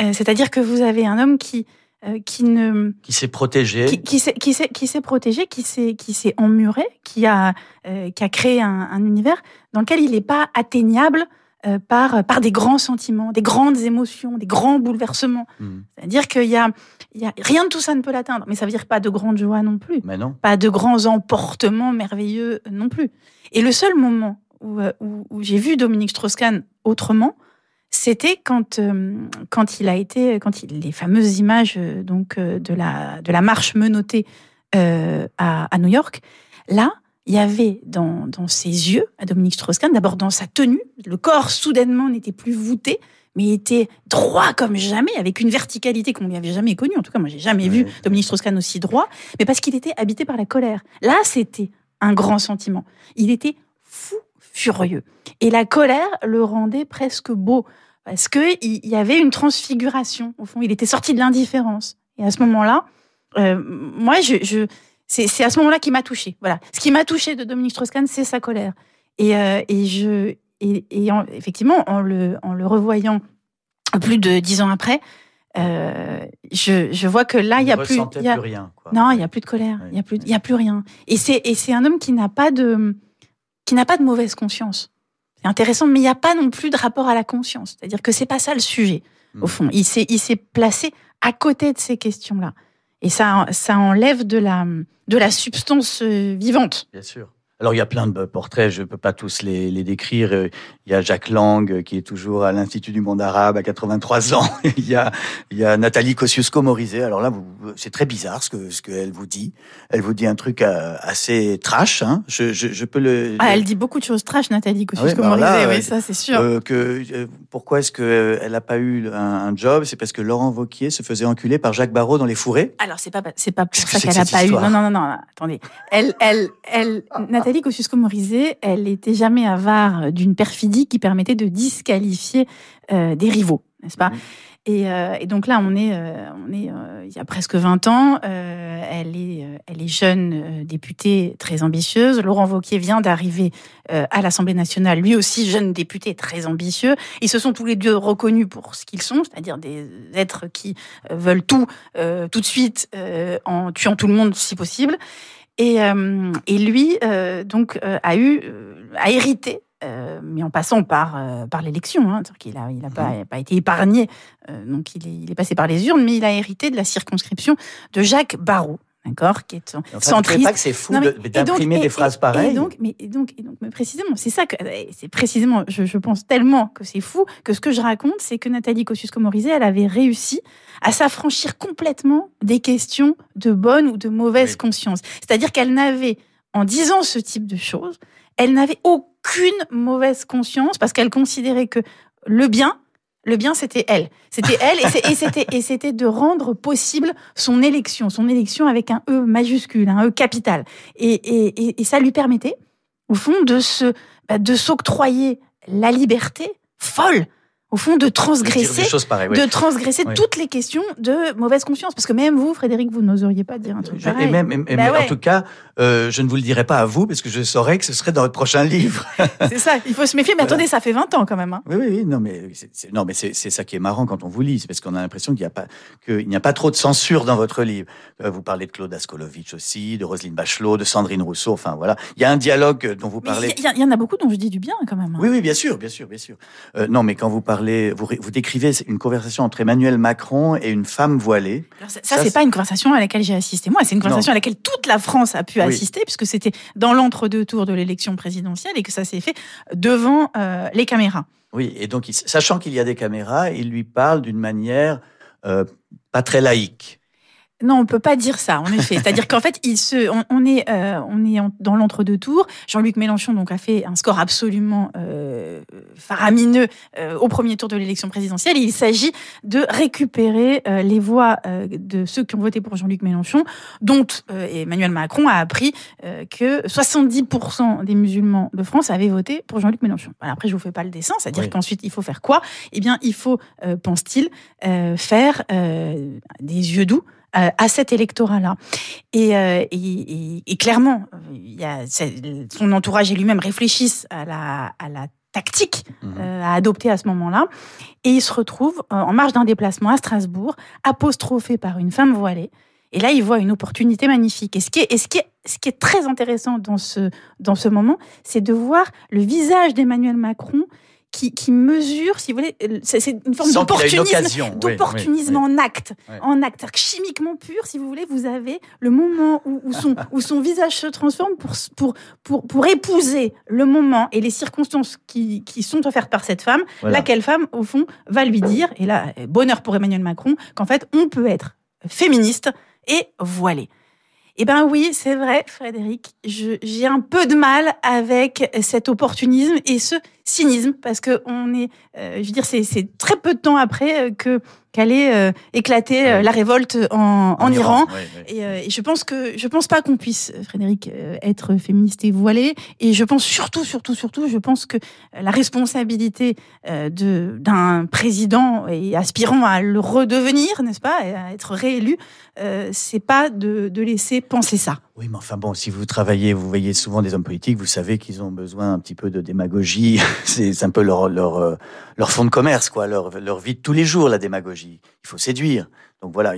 Euh, C'est-à-dire que vous avez un homme qui euh, qui ne Qui s'est protégé. qui, qui s'est qui s'est qui s'est protégé, qui s'est qui s'est emmuré, qui a euh, qui a créé un, un univers dans lequel il n'est pas atteignable euh, par par des grands sentiments, des grandes émotions, des grands bouleversements. Hmm. C'est-à-dire qu'il y a il y a rien de tout ça ne peut l'atteindre, mais ça veut dire pas de grande joie non plus, Mais non. pas de grands emportements merveilleux non plus. Et le seul moment où euh, où, où j'ai vu Dominique Strauss-Kahn autrement, c'était quand euh, quand il a été quand il les fameuses images euh, donc euh, de la de la marche menottée euh, à, à New York. Là, il y avait dans dans ses yeux à Dominique Strauss-Kahn d'abord dans sa tenue, le corps soudainement n'était plus voûté mais était droit comme jamais, avec une verticalité qu'on lui avait jamais connue. En tout cas, moi, j'ai jamais vu. Dominique Strauss-Kahn aussi droit, mais parce qu'il était habité par la colère. Là, c'était un grand sentiment. Il était fou furieux. Et la colère le rendait presque beau, parce que il il y avait une transfiguration. Au fond, il était sorti de l'indifférence. Et à ce moment-là, euh, moi, je, je c'est à ce moment-là qui m'a touché. Voilà, ce qui m'a touché de Dominique Strauss-Kahn, c'est sa colère. Et, euh, et je et, et en- effectivement, en le en le revoyant plus de dix ans après, euh, je, je vois que là, il y a plus, y a- plus rien. quoi. non, il y a plus de colère, il y a plus, il a plus rien. Et c'est et c'est un homme qui n'a pas de qui n'a pas de mauvaise conscience. C'est intéressant, mais il n'y a pas non plus de rapport à la conscience. C'est-à-dire que c'est pas ça le sujet. Au Mm. fond, il s'est il s'est placé à côté de ces questions-là. Et ça ça enlève de la de la substance euh, vivante. Bien sûr. Alors, il y a plein de portraits, je ne peux pas tous les, les décrire. Euh, Il y a Jacques Lang, euh, qui est toujours à l'Institut du monde arabe à 83 ans. il, y a, il y a Nathalie Kosciusko-Morizet. Alors là, vous- c'est très bizarre ce que ce qu'elle vous dit. Elle vous dit un truc euh, assez trash. Hein. Je, je, je peux le... Ah, elle dit beaucoup de choses trash, Nathalie Ah bah Kosciusko-Morizet. là, oui, ça c'est sûr. Euh, que, euh, pourquoi est-ce qu'elle n'a pas eu un, un job? C'est parce que Laurent Vauquier se faisait enculer par Jacques Barrault dans les fourrés? Alors c'est pas c'est pas pour que ça que qu'elle a cette pas eu. Non non non non. Attendez. Elle elle elle Nathalie Kosciusko-Morizet, elle était jamais avare d'une perfidie qui permettait de disqualifier euh, des rivaux, n'est-ce pas? Mhm. et, euh, et donc là, on est, euh, on est, euh, il y a presque 20 ans. elle est, elle est jeune députée très ambitieuse. Laurent Wauquiez vient d'arriver à l'Assemblée nationale, lui aussi jeune député très ambitieux. Ils se sont tous les deux reconnus pour ce qu'ils sont, c'est-à-dire des êtres qui veulent tout tout de suite en tuant tout le monde si possible. Et, euh, et lui, euh, donc, euh, a eu, euh, a hérité, euh, mais en passant par par, par l'élection. Hein, C'est-à-dire qu'il a, il a pas, il a pas été épargné. euh, donc il est, il est passé par les urnes, mais il a hérité de la circonscription de Jacques Barrault. D'accord, qui est Enfin, centriste. pas que c'est fou de- d'imprimer et- des phrases pareilles Et donc, mais, et donc, et donc, mais précisément, c'est ça que, c'est précisément, je, je pense tellement que c'est fou que ce que je raconte, c'est que Nathalie Kosciusko-Morizet, elle avait réussi à s'affranchir complètement des questions de bonne ou de mauvaise Oui. conscience. C'est-à-dire qu'elle n'avait, en disant ce type de choses, elle n'avait aucune mauvaise conscience parce qu'elle considérait que le bien, le bien, c'était elle. C'était elle et c'était de rendre possible son élection, son élection avec un E majuscule, un E capital. Et, et, et, et ça lui permettait, au fond, de se bah, de s'octroyer la liberté folle, au fond, de transgresser pareilles. de transgresser Oui. toutes les questions de mauvaise conscience. Parce que même vous, Frédéric, vous n'oseriez pas dire un truc Je- pareil. et même, et- Bah mais en tout cas, euh, je ne vous le dirai pas à vous parce que je saurais que ce serait dans votre prochain livre. C'est ça, il faut se méfier. Mais Voilà. attendez, ça fait 20 ans quand même. hein. Oui, oui, oui, non, mais c'est, non, mais c'est, ça qui est marrant quand on vous lit, c'est parce qu'on a l'impression qu'il n'y a pas, qu'il n'y a pas trop de censure dans votre livre. Euh, vous parlez de Claude Askolovitch aussi, de Roselyne Bachelot, de Sandrine Rousseau, enfin voilà. Il y a un dialogue dont vous parlez. il y, en a beaucoup dont je dis du bien quand même. hein. Oui, oui, bien sûr, bien sûr, bien sûr. Euh, non, mais quand vous parlez, vous, décrivez une conversation entre Emmanuel Macron et une femme voilée. Alors, ça, Ça, ça, c'est pas une conversation à laquelle j'ai assisté. Moi, c'est une conversation Non. à laquelle toute la France a pu Oui. assister, puisque c'était dans l'entre-deux tours de l'élection présidentielle et que ça s'est fait devant euh, les caméras. Oui, et donc, sachant qu'il y a des caméras, il lui parle d'une manière euh, pas très laïque. Non, on peut pas dire ça, en effet. C'est-à-dire qu'en fait, il se, on, on est, euh, on est en- dans l'entre-deux tours. Jean-Luc Mélenchon donc a fait un score absolument euh, faramineux euh, au premier tour de l'élection présidentielle. Et il s'agit de récupérer euh, les voix euh, de ceux qui ont voté pour Jean-Luc Mélenchon, dont euh, Emmanuel Macron a appris euh, que 70% des musulmans de France avaient voté pour Jean-Luc Mélenchon. Voilà, après, je vous fais pas le dessin, c'est-à-dire Oui. qu'ensuite, il faut faire quoi? Eh bien, il faut, euh, pense-t-il, euh, faire euh, des yeux doux à cet électorat-là. Et, euh, et, et- et clairement, il y a, c'est- son entourage et lui-même réfléchissent à la, à la tactique euh, à adopter à ce moment-là. Et il se retrouve euh, en marge d'un déplacement à Strasbourg, apostrophé par une femme voilée. Et là, il voit une opportunité magnifique. Et ce qui est, et ce qui est, ce qui est très intéressant dans ce, dans ce moment, c'est de voir le visage d'Emmanuel Macron qui, qui mesure, si vous voulez, euh, c'est une forme d'opportunisme. Oui, d'opportunisme oui, oui. en acte, en acte, chimiquement pur, si vous voulez, vous avez le moment où, où son, où son visage se transforme pour, pour, pour, pour épouser le moment et les circonstances qui, qui sont offertes par cette femme, Voilà. laquelle femme, au fond, va lui dire, et là, bonheur pour Emmanuel Macron, qu'en fait, on peut être féministe et voilé. Eh ben oui, c'est vrai, Frédéric. J'ai un peu de mal avec cet opportunisme et ce cynisme parce que on est, euh, je veux dire, c'est c'est très peu de temps après euh, que qu'allait euh, éclater euh, la révolte en, en Iran. ouais, ouais. Et, euh, et je pense que je pense pas qu'on puisse, Frédéric, euh, être féministe et voilé. Et je pense surtout, surtout, surtout, je pense que la responsabilité de d'un président et aspirant à le redevenir, n'est-ce pas, à être réélu, c'est pas de, de laisser penser ça. Oui, mais enfin bon, si vous travaillez, vous voyez souvent des hommes politiques, vous savez qu'ils ont besoin un petit peu de démagogie. C'est un peu leur, leur, leur fond de commerce, quoi, leur, leur vie de tous les jours, la démagogie. Il faut séduire. Donc voilà,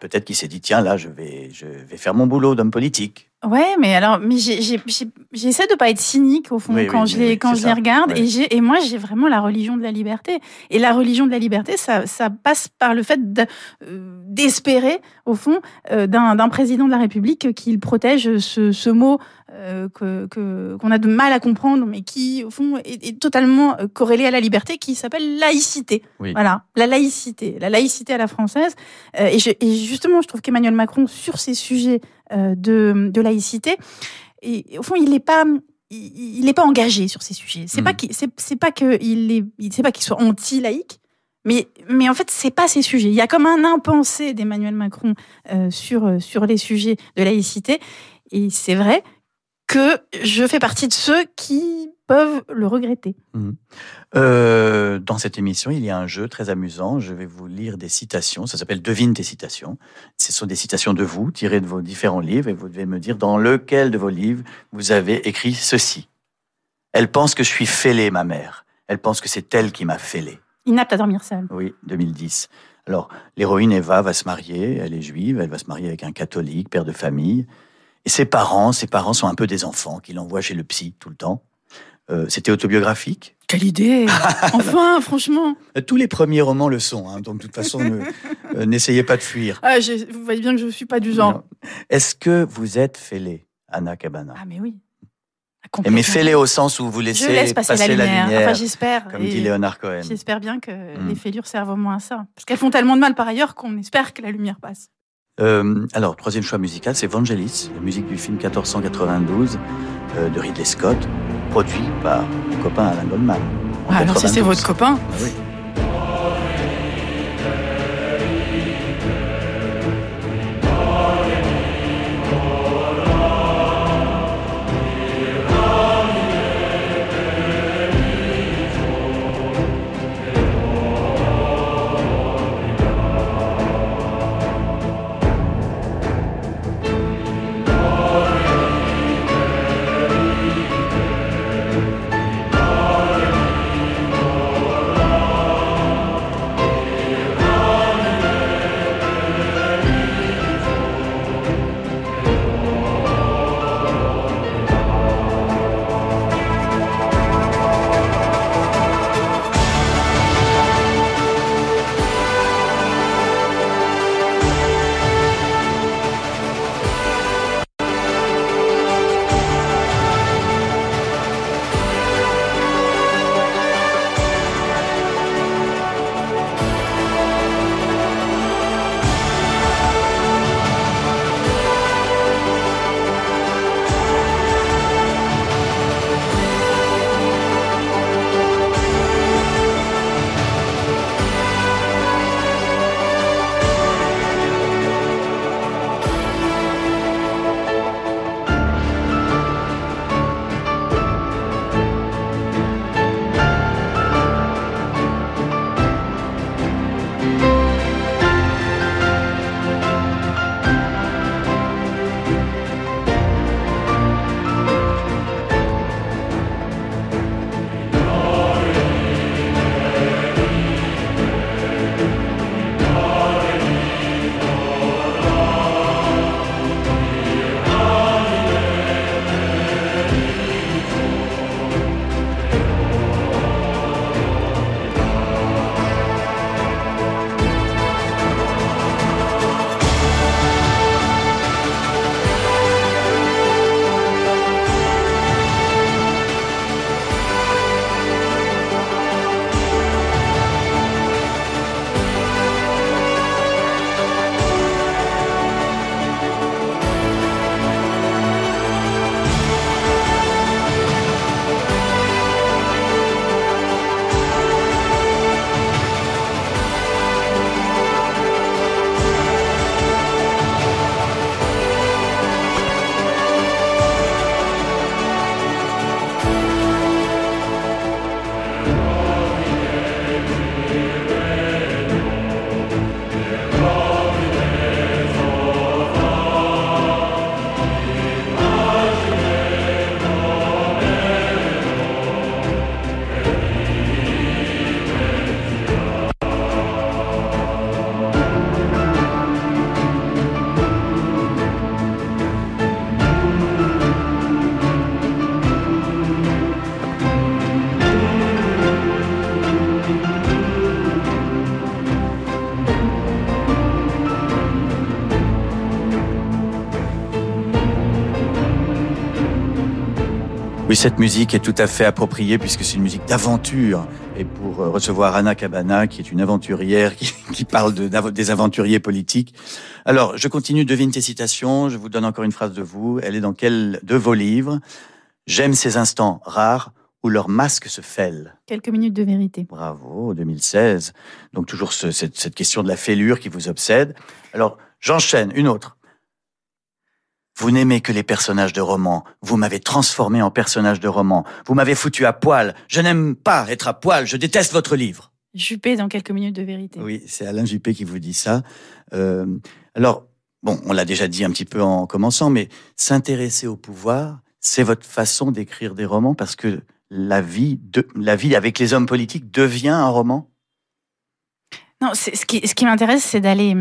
peut-être qu'il s'est dit, tiens, là, je vais faire mon boulot d'homme politique. Ouais, mais alors, mais j'essaie de pas être cynique au fond Oui, quand oui, je les oui, quand je les regarde Ouais. et moi j'ai vraiment la religion de la liberté et la religion de la liberté ça ça passe par le fait euh, d'espérer au fond euh, d'un président de la République qu'il protège ce, ce mot euh, que qu'on a de mal à comprendre mais qui au fond est, est totalement corrélé à la liberté qui s'appelle laïcité. Voilà, la laïcité, la laïcité à la française. Euh, et, je- et justement, je trouve qu'Emmanuel Macron, sur ces sujets de, de laïcité, et, au fond, il n'est pas, il, il est pas engagé sur ces sujets. C'est Mhm. pas qu'il, c'est, c'est pas que il est, c'est pas qu'il soit anti-laïque. Mais, mais en fait, c'est pas ces sujets. Il y a comme un impensé d'Emmanuel Macron euh, sur, euh, sur les sujets de laïcité. Et c'est vrai que je fais partie de ceux qui peuvent le regretter. Mhm. Euh, dans cette émission, il y a un jeu très amusant. Je vais vous lire des citations. Ça s'appelle Devine tes citations. Ce sont des citations de vous, tirées de vos différents livres, et vous devez me dire dans lequel de vos livres vous avez écrit ceci. Elle pense que je suis fêlé, ma mère. Elle pense que c'est elle qui m'a fêlé. Inapte à dormir seul. Oui, 2010. Alors, l'héroïne Eva va se marier, elle est juive, elle va se marier avec un catholique, père de famille. Et ses parents, ses parents sont un peu des enfants qui l'envoient chez le psy tout le temps. Euh, C'était autobiographique. Quelle idée Enfin, franchement Tous les premiers romans le sont, hein, donc de toute façon, ne- euh, n'essayez pas de fuir. ah, je- Vous voyez bien que je ne suis pas du genre. Est-ce que vous êtes fêlé, Anna Cabana? Ah, mais oui. Ah, complètement. Mais fêlé au sens où vous Je laissez laisse passer, la lumière. Enfin, j'espère. comme dit Léonard Cohen. J'espère bien que Mm. les fêlures servent au moins à ça. Parce qu'elles font tellement de mal par ailleurs qu'on espère que la lumière passe. Euh, alors, troisième choix musical, c'est Vangelis, la musique du film 1492 euh, de Ridley Scott, produit par mon copain Alain Goldman. Ah, alors si c'est 92. votre copain, Ah oui. Cette musique est tout à fait appropriée puisque c'est une musique d'aventure. Et pour euh, recevoir Anna Cabana, qui est une aventurière, qui, qui parle de, des aventuriers politiques. Alors, je continue, devine tes citations. Je vous donne encore une phrase de vous. Elle est dans quel de vos livres? J'aime ces instants rares où leur masque se fêle. Quelques minutes de vérité. Bravo, 2016. Donc toujours ce, cette, cette question de la fêlure qui vous obsède. Alors, j'enchaîne, une autre. Vous n'aimez que les personnages de romans. Vous m'avez transformé en personnage de roman. Vous m'avez foutu à poil. Je n'aime pas être à poil. Je déteste votre livre. Juppé dans quelques minutes de vérité. Oui, c'est Alain Juppé qui vous dit ça. Euh, alors, bon, on l'a déjà dit un petit peu en commençant, mais s'intéresser au pouvoir, c'est votre façon d'écrire des romans parce que la vie, de, la vie avec les hommes politiques devient un roman? Non, ce qui, ce qui m'intéresse, c'est d'aller,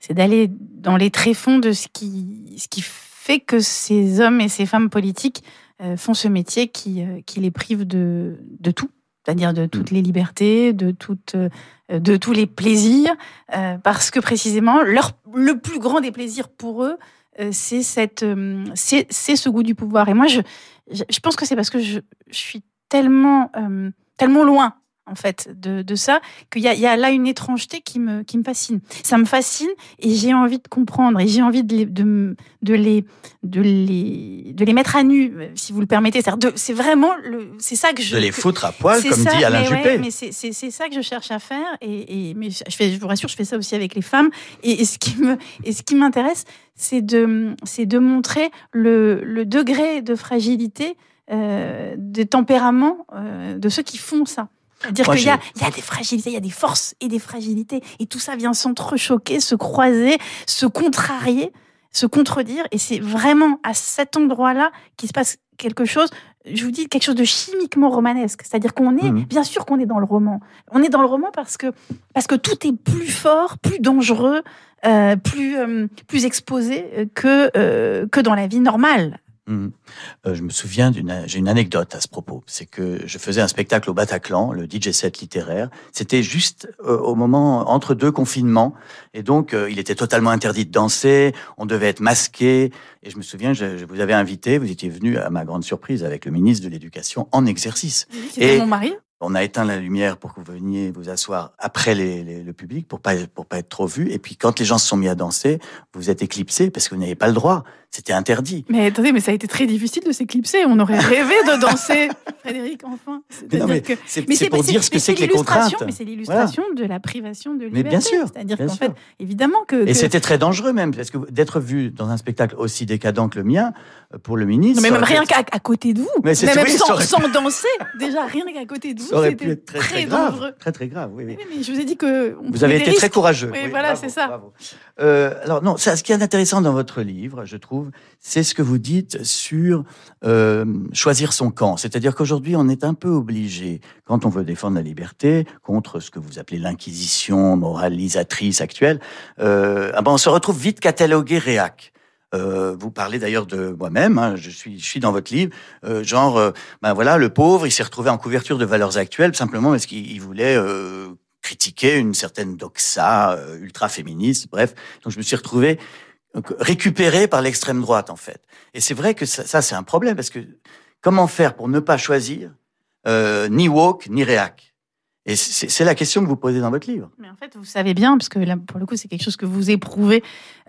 c'est d'aller dans les tréfonds de ce qui, ce qui fait que ces hommes et ces femmes politiques euh, font ce métier qui, euh, qui les prive de, de tout, c'est-à-dire de toutes les libertés, de, toutes, euh, de tous les plaisirs, euh, parce que précisément, leur, le plus grand des plaisirs pour eux, euh, c'est cette, euh, c'est c'est ce goût du pouvoir. Et moi, je, pense que c'est parce que je, je suis tellement, tellement loin en fait de, de ça qu'il y a, il y a là une étrangeté qui me, qui me fascine. Ça me fascine et j'ai envie de comprendre et j'ai envie de les, de, de les, de les, de les mettre à nu, euh, si vous le permettez. C'est vraiment c'est ça que je De les foutre à poil, comme ça, dit Alain mais ouais, Juppé. mais c'est- ça que je cherche à faire. Et, et- mais je, fais, je vous rassure, je fais ça aussi avec les femmes. Et, et ce qui m'intéresse, c'est de, de montrer le, le degré de fragilité, euh, des tempéraments euh, de ceux qui font ça. C'est-à-dire qu'il y y a des fragilités, il y a des forces et des fragilités, et tout ça vient s'entrechoquer, se croiser, se contrarier, se contredire, et c'est vraiment à cet endroit-là qu'il se passe quelque chose. Je vous dis quelque chose de chimiquement romanesque, c'est-à-dire qu'on est, Mhm. bien sûr qu'on est dans le roman. On est dans le roman parce que parce que tout est plus fort, plus dangereux, euh, plus euh, plus exposé que euh, que dans la vie normale. Mhm. Euh, je me souviens d'une, j'ai une anecdote à ce propos. C'est que je faisais un spectacle au Bataclan, le DJ set littéraire. C'était juste euh, au moment entre deux confinements, et donc euh, il était totalement interdit de danser. On devait être masqué. Et je me souviens, je, je vous avais invité. Vous étiez venu à ma grande surprise avec le ministre de l'Éducation en exercice. C'était Et- mon mari. On a éteint la lumière pour que vous veniez vous asseoir après les- les- le public pour pas pour pas être trop vu. Et puis quand les gens se sont mis à danser, vous êtes éclipsé parce que vous n'avez pas le droit. C'était interdit. Mais attendez, mais ça a été très difficile de s'éclipser. On aurait rêvé de danser, Frédéric, enfin. Mais non, mais C'est-à-dire que- c'est mais pour dire ce que mais c'est que les contraintes. Mais c'est l'illustration de la privation de liberté. Mais bien sûr, C'est-à-dire qu'en fait, évidemment que. Et que- c'était très dangereux même, parce que d'être vu dans un spectacle aussi décadent que le mien, euh, pour le ministre. Non, mais même rien qu'à côté de vous, Mais c'est- même oui, sans, aurait sans danser, déjà rien qu'à côté de vous, ça aurait pu c'était très, très, très grave. dangereux. Très très grave, oui. mais je vous ai dit que. Vous avez été très courageux. Oui, voilà, c'est ça. Euh, alors non, ça, ce qui est intéressant dans votre livre, je trouve, c'est ce que vous dites sur euh, choisir son camp. C'est-à-dire qu'aujourd'hui, on est un peu obligé, quand on veut défendre la liberté contre ce que vous appelez l'inquisition moralisatrice actuelle, euh, ah ben, on se retrouve vite catalogué réac. Euh, vous parlez d'ailleurs de moi-même, hein, je suis, je suis dans votre livre, euh, genre, euh, ben voilà, le pauvre, il s'est retrouvé en couverture de Valeurs Actuelles simplement parce qu'il il voulait euh, critiquer une certaine doxa euh, ultra féministe. Bref, donc je me suis retrouvé récupéré par l'extrême droite en fait. Et c'est vrai que ça, ça, c'est un problème parce que comment faire pour ne pas choisir euh, ni woke ni réac? Et c'est la question que vous posez dans votre livre. Mais en fait, vous savez bien, parce que là, pour le coup, c'est quelque chose que vous éprouvez,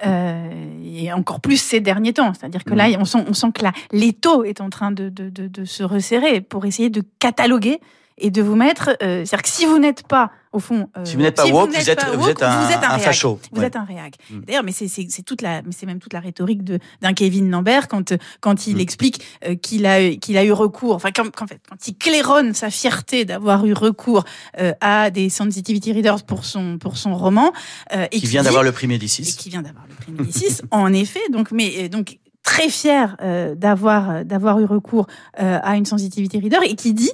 euh, et encore plus ces derniers temps. C'est-à-dire que là, Mhm. on sent, on sent que l'étau est en train de, de, de, de se resserrer pour essayer de cataloguer et de vous mettre. euh, C'est-à-dire que si vous n'êtes pas, au fond. euh, Si vous n'êtes pas woke, n'êtes vous êtes- pas vous woke, êtes un- un facho. Vous Ouais. êtes un réac. Mm. D'ailleurs, mais c'est- toute la, mais c'est même toute la rhétorique de d'un Kevin Lambert quand quand il Mm. explique euh, qu'il a qu'il a eu recours, enfin quand, fait quand il claironne sa fierté d'avoir eu recours euh, à des sensitivity readers pour son pour son roman euh, et Qui vient d'avoir le prix et Médicis. qui vient d'avoir le prix Médicis, en effet. Donc, mais euh, donc très fier euh, d'avoir euh, d'avoir eu recours euh, à une sensitivity reader et qui dit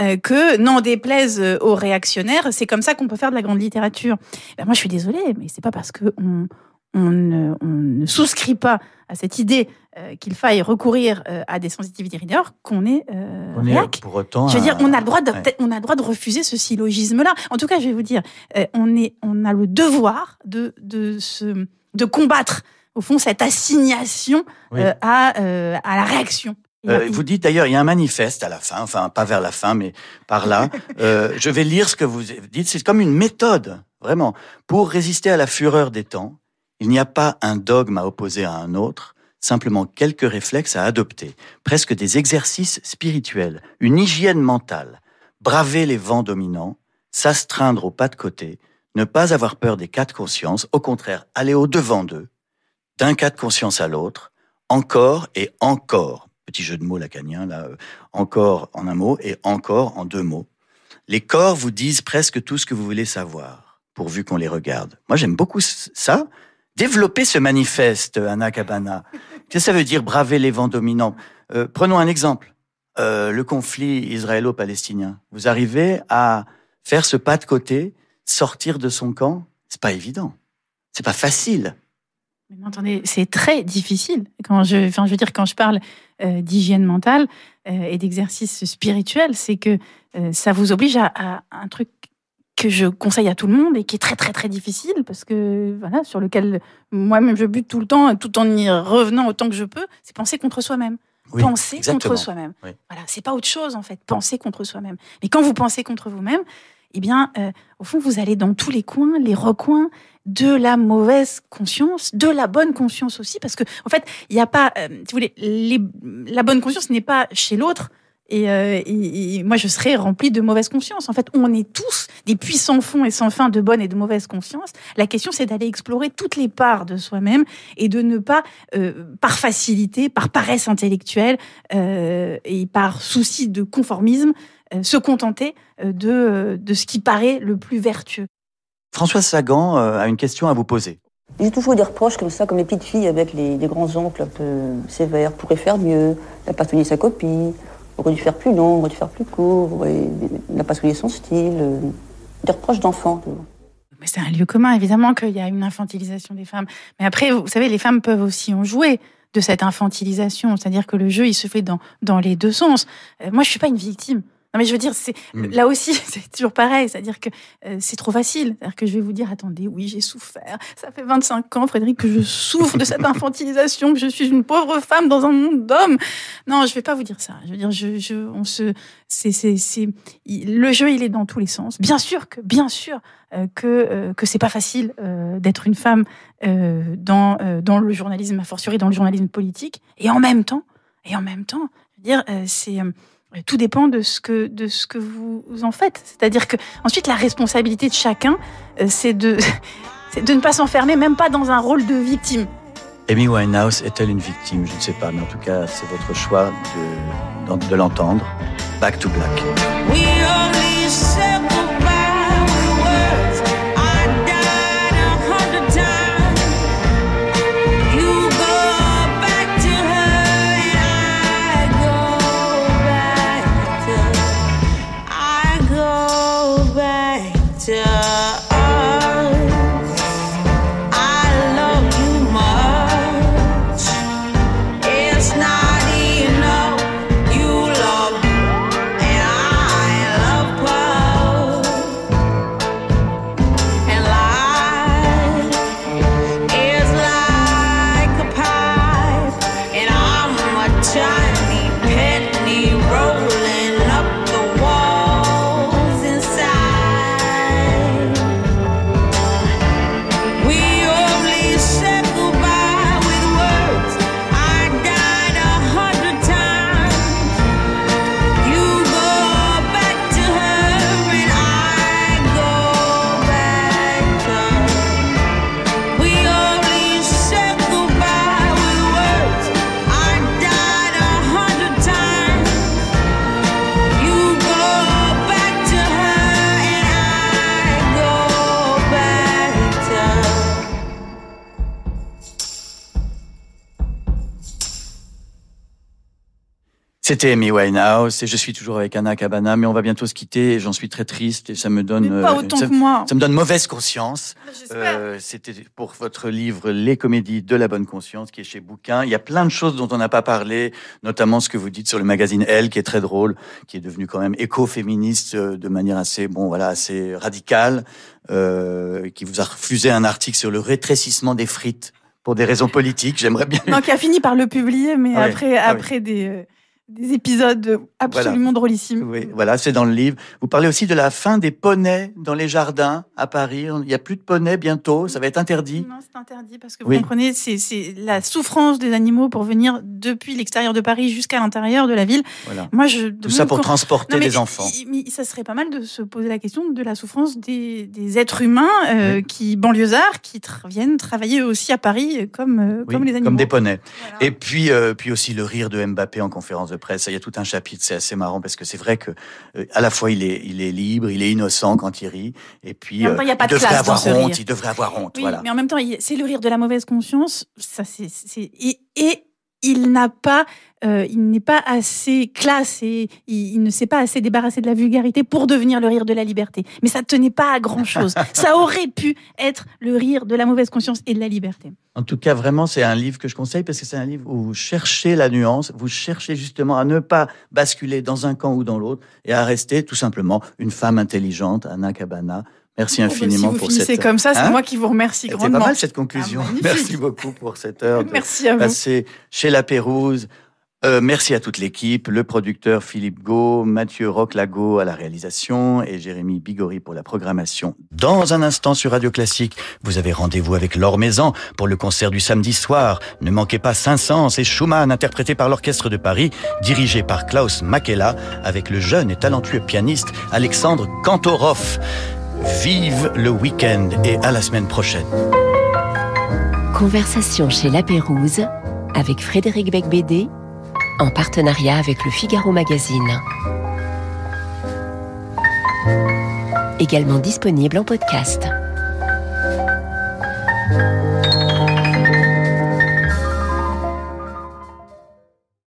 euh, que n'en déplaise euh, aux réactionnaires, c'est comme ça qu'on peut faire de la grande littérature. Ben, moi, je suis désolée, mais c'est pas parce que on on ne, on ne souscrit pas à cette idée euh, qu'il faille recourir euh, à des sensitivity readers qu'on est, On est pour autant. Je veux dire, on a le droit de, ouais. on a le droit de refuser ce syllogisme-là. En tout cas, je vais vous dire, on est, on a le devoir de, de se, de combattre, au fond, cette assignation Oui. euh, à, euh, à la réaction. Euh, vous dites d'ailleurs, il y a un manifeste à la fin, enfin pas vers la fin, mais par là. Euh, je vais lire ce que vous dites. C'est comme une méthode, vraiment. Pour résister à la fureur des temps, il n'y a pas un dogme à opposer à un autre, simplement quelques réflexes à adopter, presque des exercices spirituels, une hygiène mentale, braver les vents dominants, s'astreindre au pas de côté, ne pas avoir peur des cas de conscience, au contraire, aller au-devant d'eux, d'un cas de conscience à l'autre, encore et encore. Petit jeu de mots lacanien, là, euh, encore en un mot et encore en deux mots. Les corps vous disent presque tout ce que vous voulez savoir, pourvu qu'on les regarde. Moi, j'aime beaucoup ça. Développer ce manifeste, Anna Cabana. Qu'est-ce que ça veut dire braver les vents dominants? Euh, Prenons un exemple. Euh, le conflit israélo-palestinien. Vous arrivez à faire ce pas de côté, sortir de son camp? C'est pas évident. C'est pas facile. Mais attendez, c'est très difficile. Quand je, enfin, je veux dire, quand je parle euh, d'hygiène mentale euh, et d'exercice spirituel, c'est que euh, ça vous oblige à, à un truc que je conseille à tout le monde et qui est très très très difficile parce que voilà, sur lequel moi-même je bute tout le temps, tout en y revenant autant que je peux, c'est penser contre soi-même. Oui, penser exactement. contre soi-même. Oui. Voilà, c'est pas autre chose en fait. Penser contre soi-même. Mais quand vous pensez contre vous-même, eh bien, euh, au fond, vous allez dans tous les coins, les recoins de la mauvaise conscience, de la bonne conscience aussi, parce que en fait, il n'y a pas, euh, si vous voulez, les- la bonne conscience n'est pas chez l'autre. Et, euh, et- moi, je serais remplie de mauvaise conscience. En fait, on est tous des puissants fonds et sans fin de bonne et de mauvaise conscience. La question, c'est d'aller explorer toutes les parts de soi-même et de ne pas, euh, par facilité, par paresse intellectuelle euh, et par souci de conformisme, euh, se contenter de, euh, de ce qui paraît le plus vertueux. François Sagan euh, a une question à vous poser. J'ai toujours eu des reproches comme ça, comme les petites filles avec les, les grands-oncles un peu sévères. Pourrait faire mieux, n'a pas soigné sa copie, aurait dû faire plus long, aurait dû faire plus court, n'a pas soigné son style. euh, Des reproches d'enfants. Mais c'est un lieu commun, évidemment, qu'il y a une infantilisation des femmes. Mais après, vous savez, les femmes peuvent aussi en jouer de cette infantilisation. C'est-à-dire que le jeu, il se fait dans, dans les deux sens. Euh, moi, je suis pas une victime. Non, mais je veux dire, c'est Mm. là aussi, c'est toujours pareil. C'est-à-dire que euh, c'est trop facile. C'est-à-dire que je vais vous dire, attendez, oui, j'ai souffert. Ça fait 25 ans, Frédéric, que je souffre de cette infantilisation, que je suis une pauvre femme dans un monde d'hommes. Non, je vais pas vous dire ça. Je veux dire, je, je, on se, c'est, c'est, c'est, il- le jeu, il est dans tous les sens. Bien sûr que, bien sûr euh, que euh, que c'est pas facile d'être une femme dans dans le journalisme, a fortiori dans le journalisme politique. Et en même temps, et en même temps, je veux dire, c'est tout dépend de ce que de ce que vous en faites. C'est-à-dire que ensuite la responsabilité de chacun, euh, c'est de c'est de ne pas s'enfermer, même pas dans un rôle de victime. Amy Winehouse est-elle une victime? Je ne sais pas, mais en tout cas, c'est votre choix de, de l'entendre. Back to Black. C'était Amy Winehouse et je suis toujours avec Anna Cabana, mais on va bientôt se quitter et j'en suis très triste et ça me donne Mais pas euh, autant ça, que moi. ça me donne mauvaise conscience. J'espère. Euh, C'était pour votre livre Les comédies de la bonne conscience qui est chez Bouquin. Il y a plein de choses dont on n'a pas parlé, notamment ce que vous dites sur le magazine Elle qui est très drôle, qui est devenu quand même éco-féministe euh, de manière assez bon voilà assez radicale, euh, qui vous a refusé un article sur le rétrécissement des frites pour des raisons politiques. J'aimerais bien. Non, qui a fini par le publier, mais Ah ouais, après, ah oui. après des, des épisodes absolument drôlissimes. Oui, voilà, c'est dans le livre. Vous parlez aussi de la fin des poneys dans les jardins à Paris. Il n'y a plus de poneys bientôt, ça va être interdit. Non, c'est interdit parce que Oui. vous comprenez, c'est- la souffrance des animaux pour venir depuis l'extérieur de Paris jusqu'à l'intérieur de la ville. Voilà. Moi, je Tout ça pour transporter Non, mais les enfants. mais ça serait pas mal de se poser la question de la souffrance des, des êtres humains euh, qui banlieusards qui tra- viennent travailler aussi à Paris euh, comme euh, Oui, comme les animaux. comme des poneys. Et puis, euh, puis aussi le rire de Mbappé en conférence de presse. Il y a tout un chapitre, c'est assez marrant parce que c'est vrai que euh, à la fois il est, il est libre, il est innocent quand il rit, et puis temps, il y a pas de devrait avoir honte. Il devrait avoir honte. Oui, voilà. mais en même temps, c'est le rire de la mauvaise conscience. Ça, c'est, c'est- et, et il n'a pas, euh, il n'est pas assez classe et il, il ne s'est pas assez débarrassé de la vulgarité pour devenir le rire de la liberté. Mais ça tenait pas à grand chose. ça aurait pu être le rire de la mauvaise conscience et de la liberté. En tout cas, vraiment, c'est un livre que je conseille parce que c'est un livre où vous cherchez la nuance, vous cherchez justement à ne pas basculer dans un camp ou dans l'autre et à rester tout simplement une femme intelligente, Anna Cabana. Merci bah, infiniment si vous pour cette. comme ça, c'est Hein moi qui vous remercie C'était grandement. pas mal cette conclusion. Ah, merci beaucoup pour cette heure de Merci à vous. passée chez La Pérouse. Euh, merci à toute l'équipe, le producteur Philippe Gau, Mathieu Roclago à la réalisation et Jérémy Bigori pour la programmation. Dans un instant sur Radio Classique, vous avez rendez-vous avec Laure Maison pour le concert du samedi soir. Ne manquez pas Saint-Saëns et Schumann interprété par l'Orchestre de Paris, dirigé par Klaus Makela avec le jeune et talentueux pianiste Alexandre Kantorov. Vive le week-end et à la semaine prochaine. Conversation chez La Pérouse avec Frédéric Becbédé en partenariat avec le Figaro Magazine. Également disponible en podcast.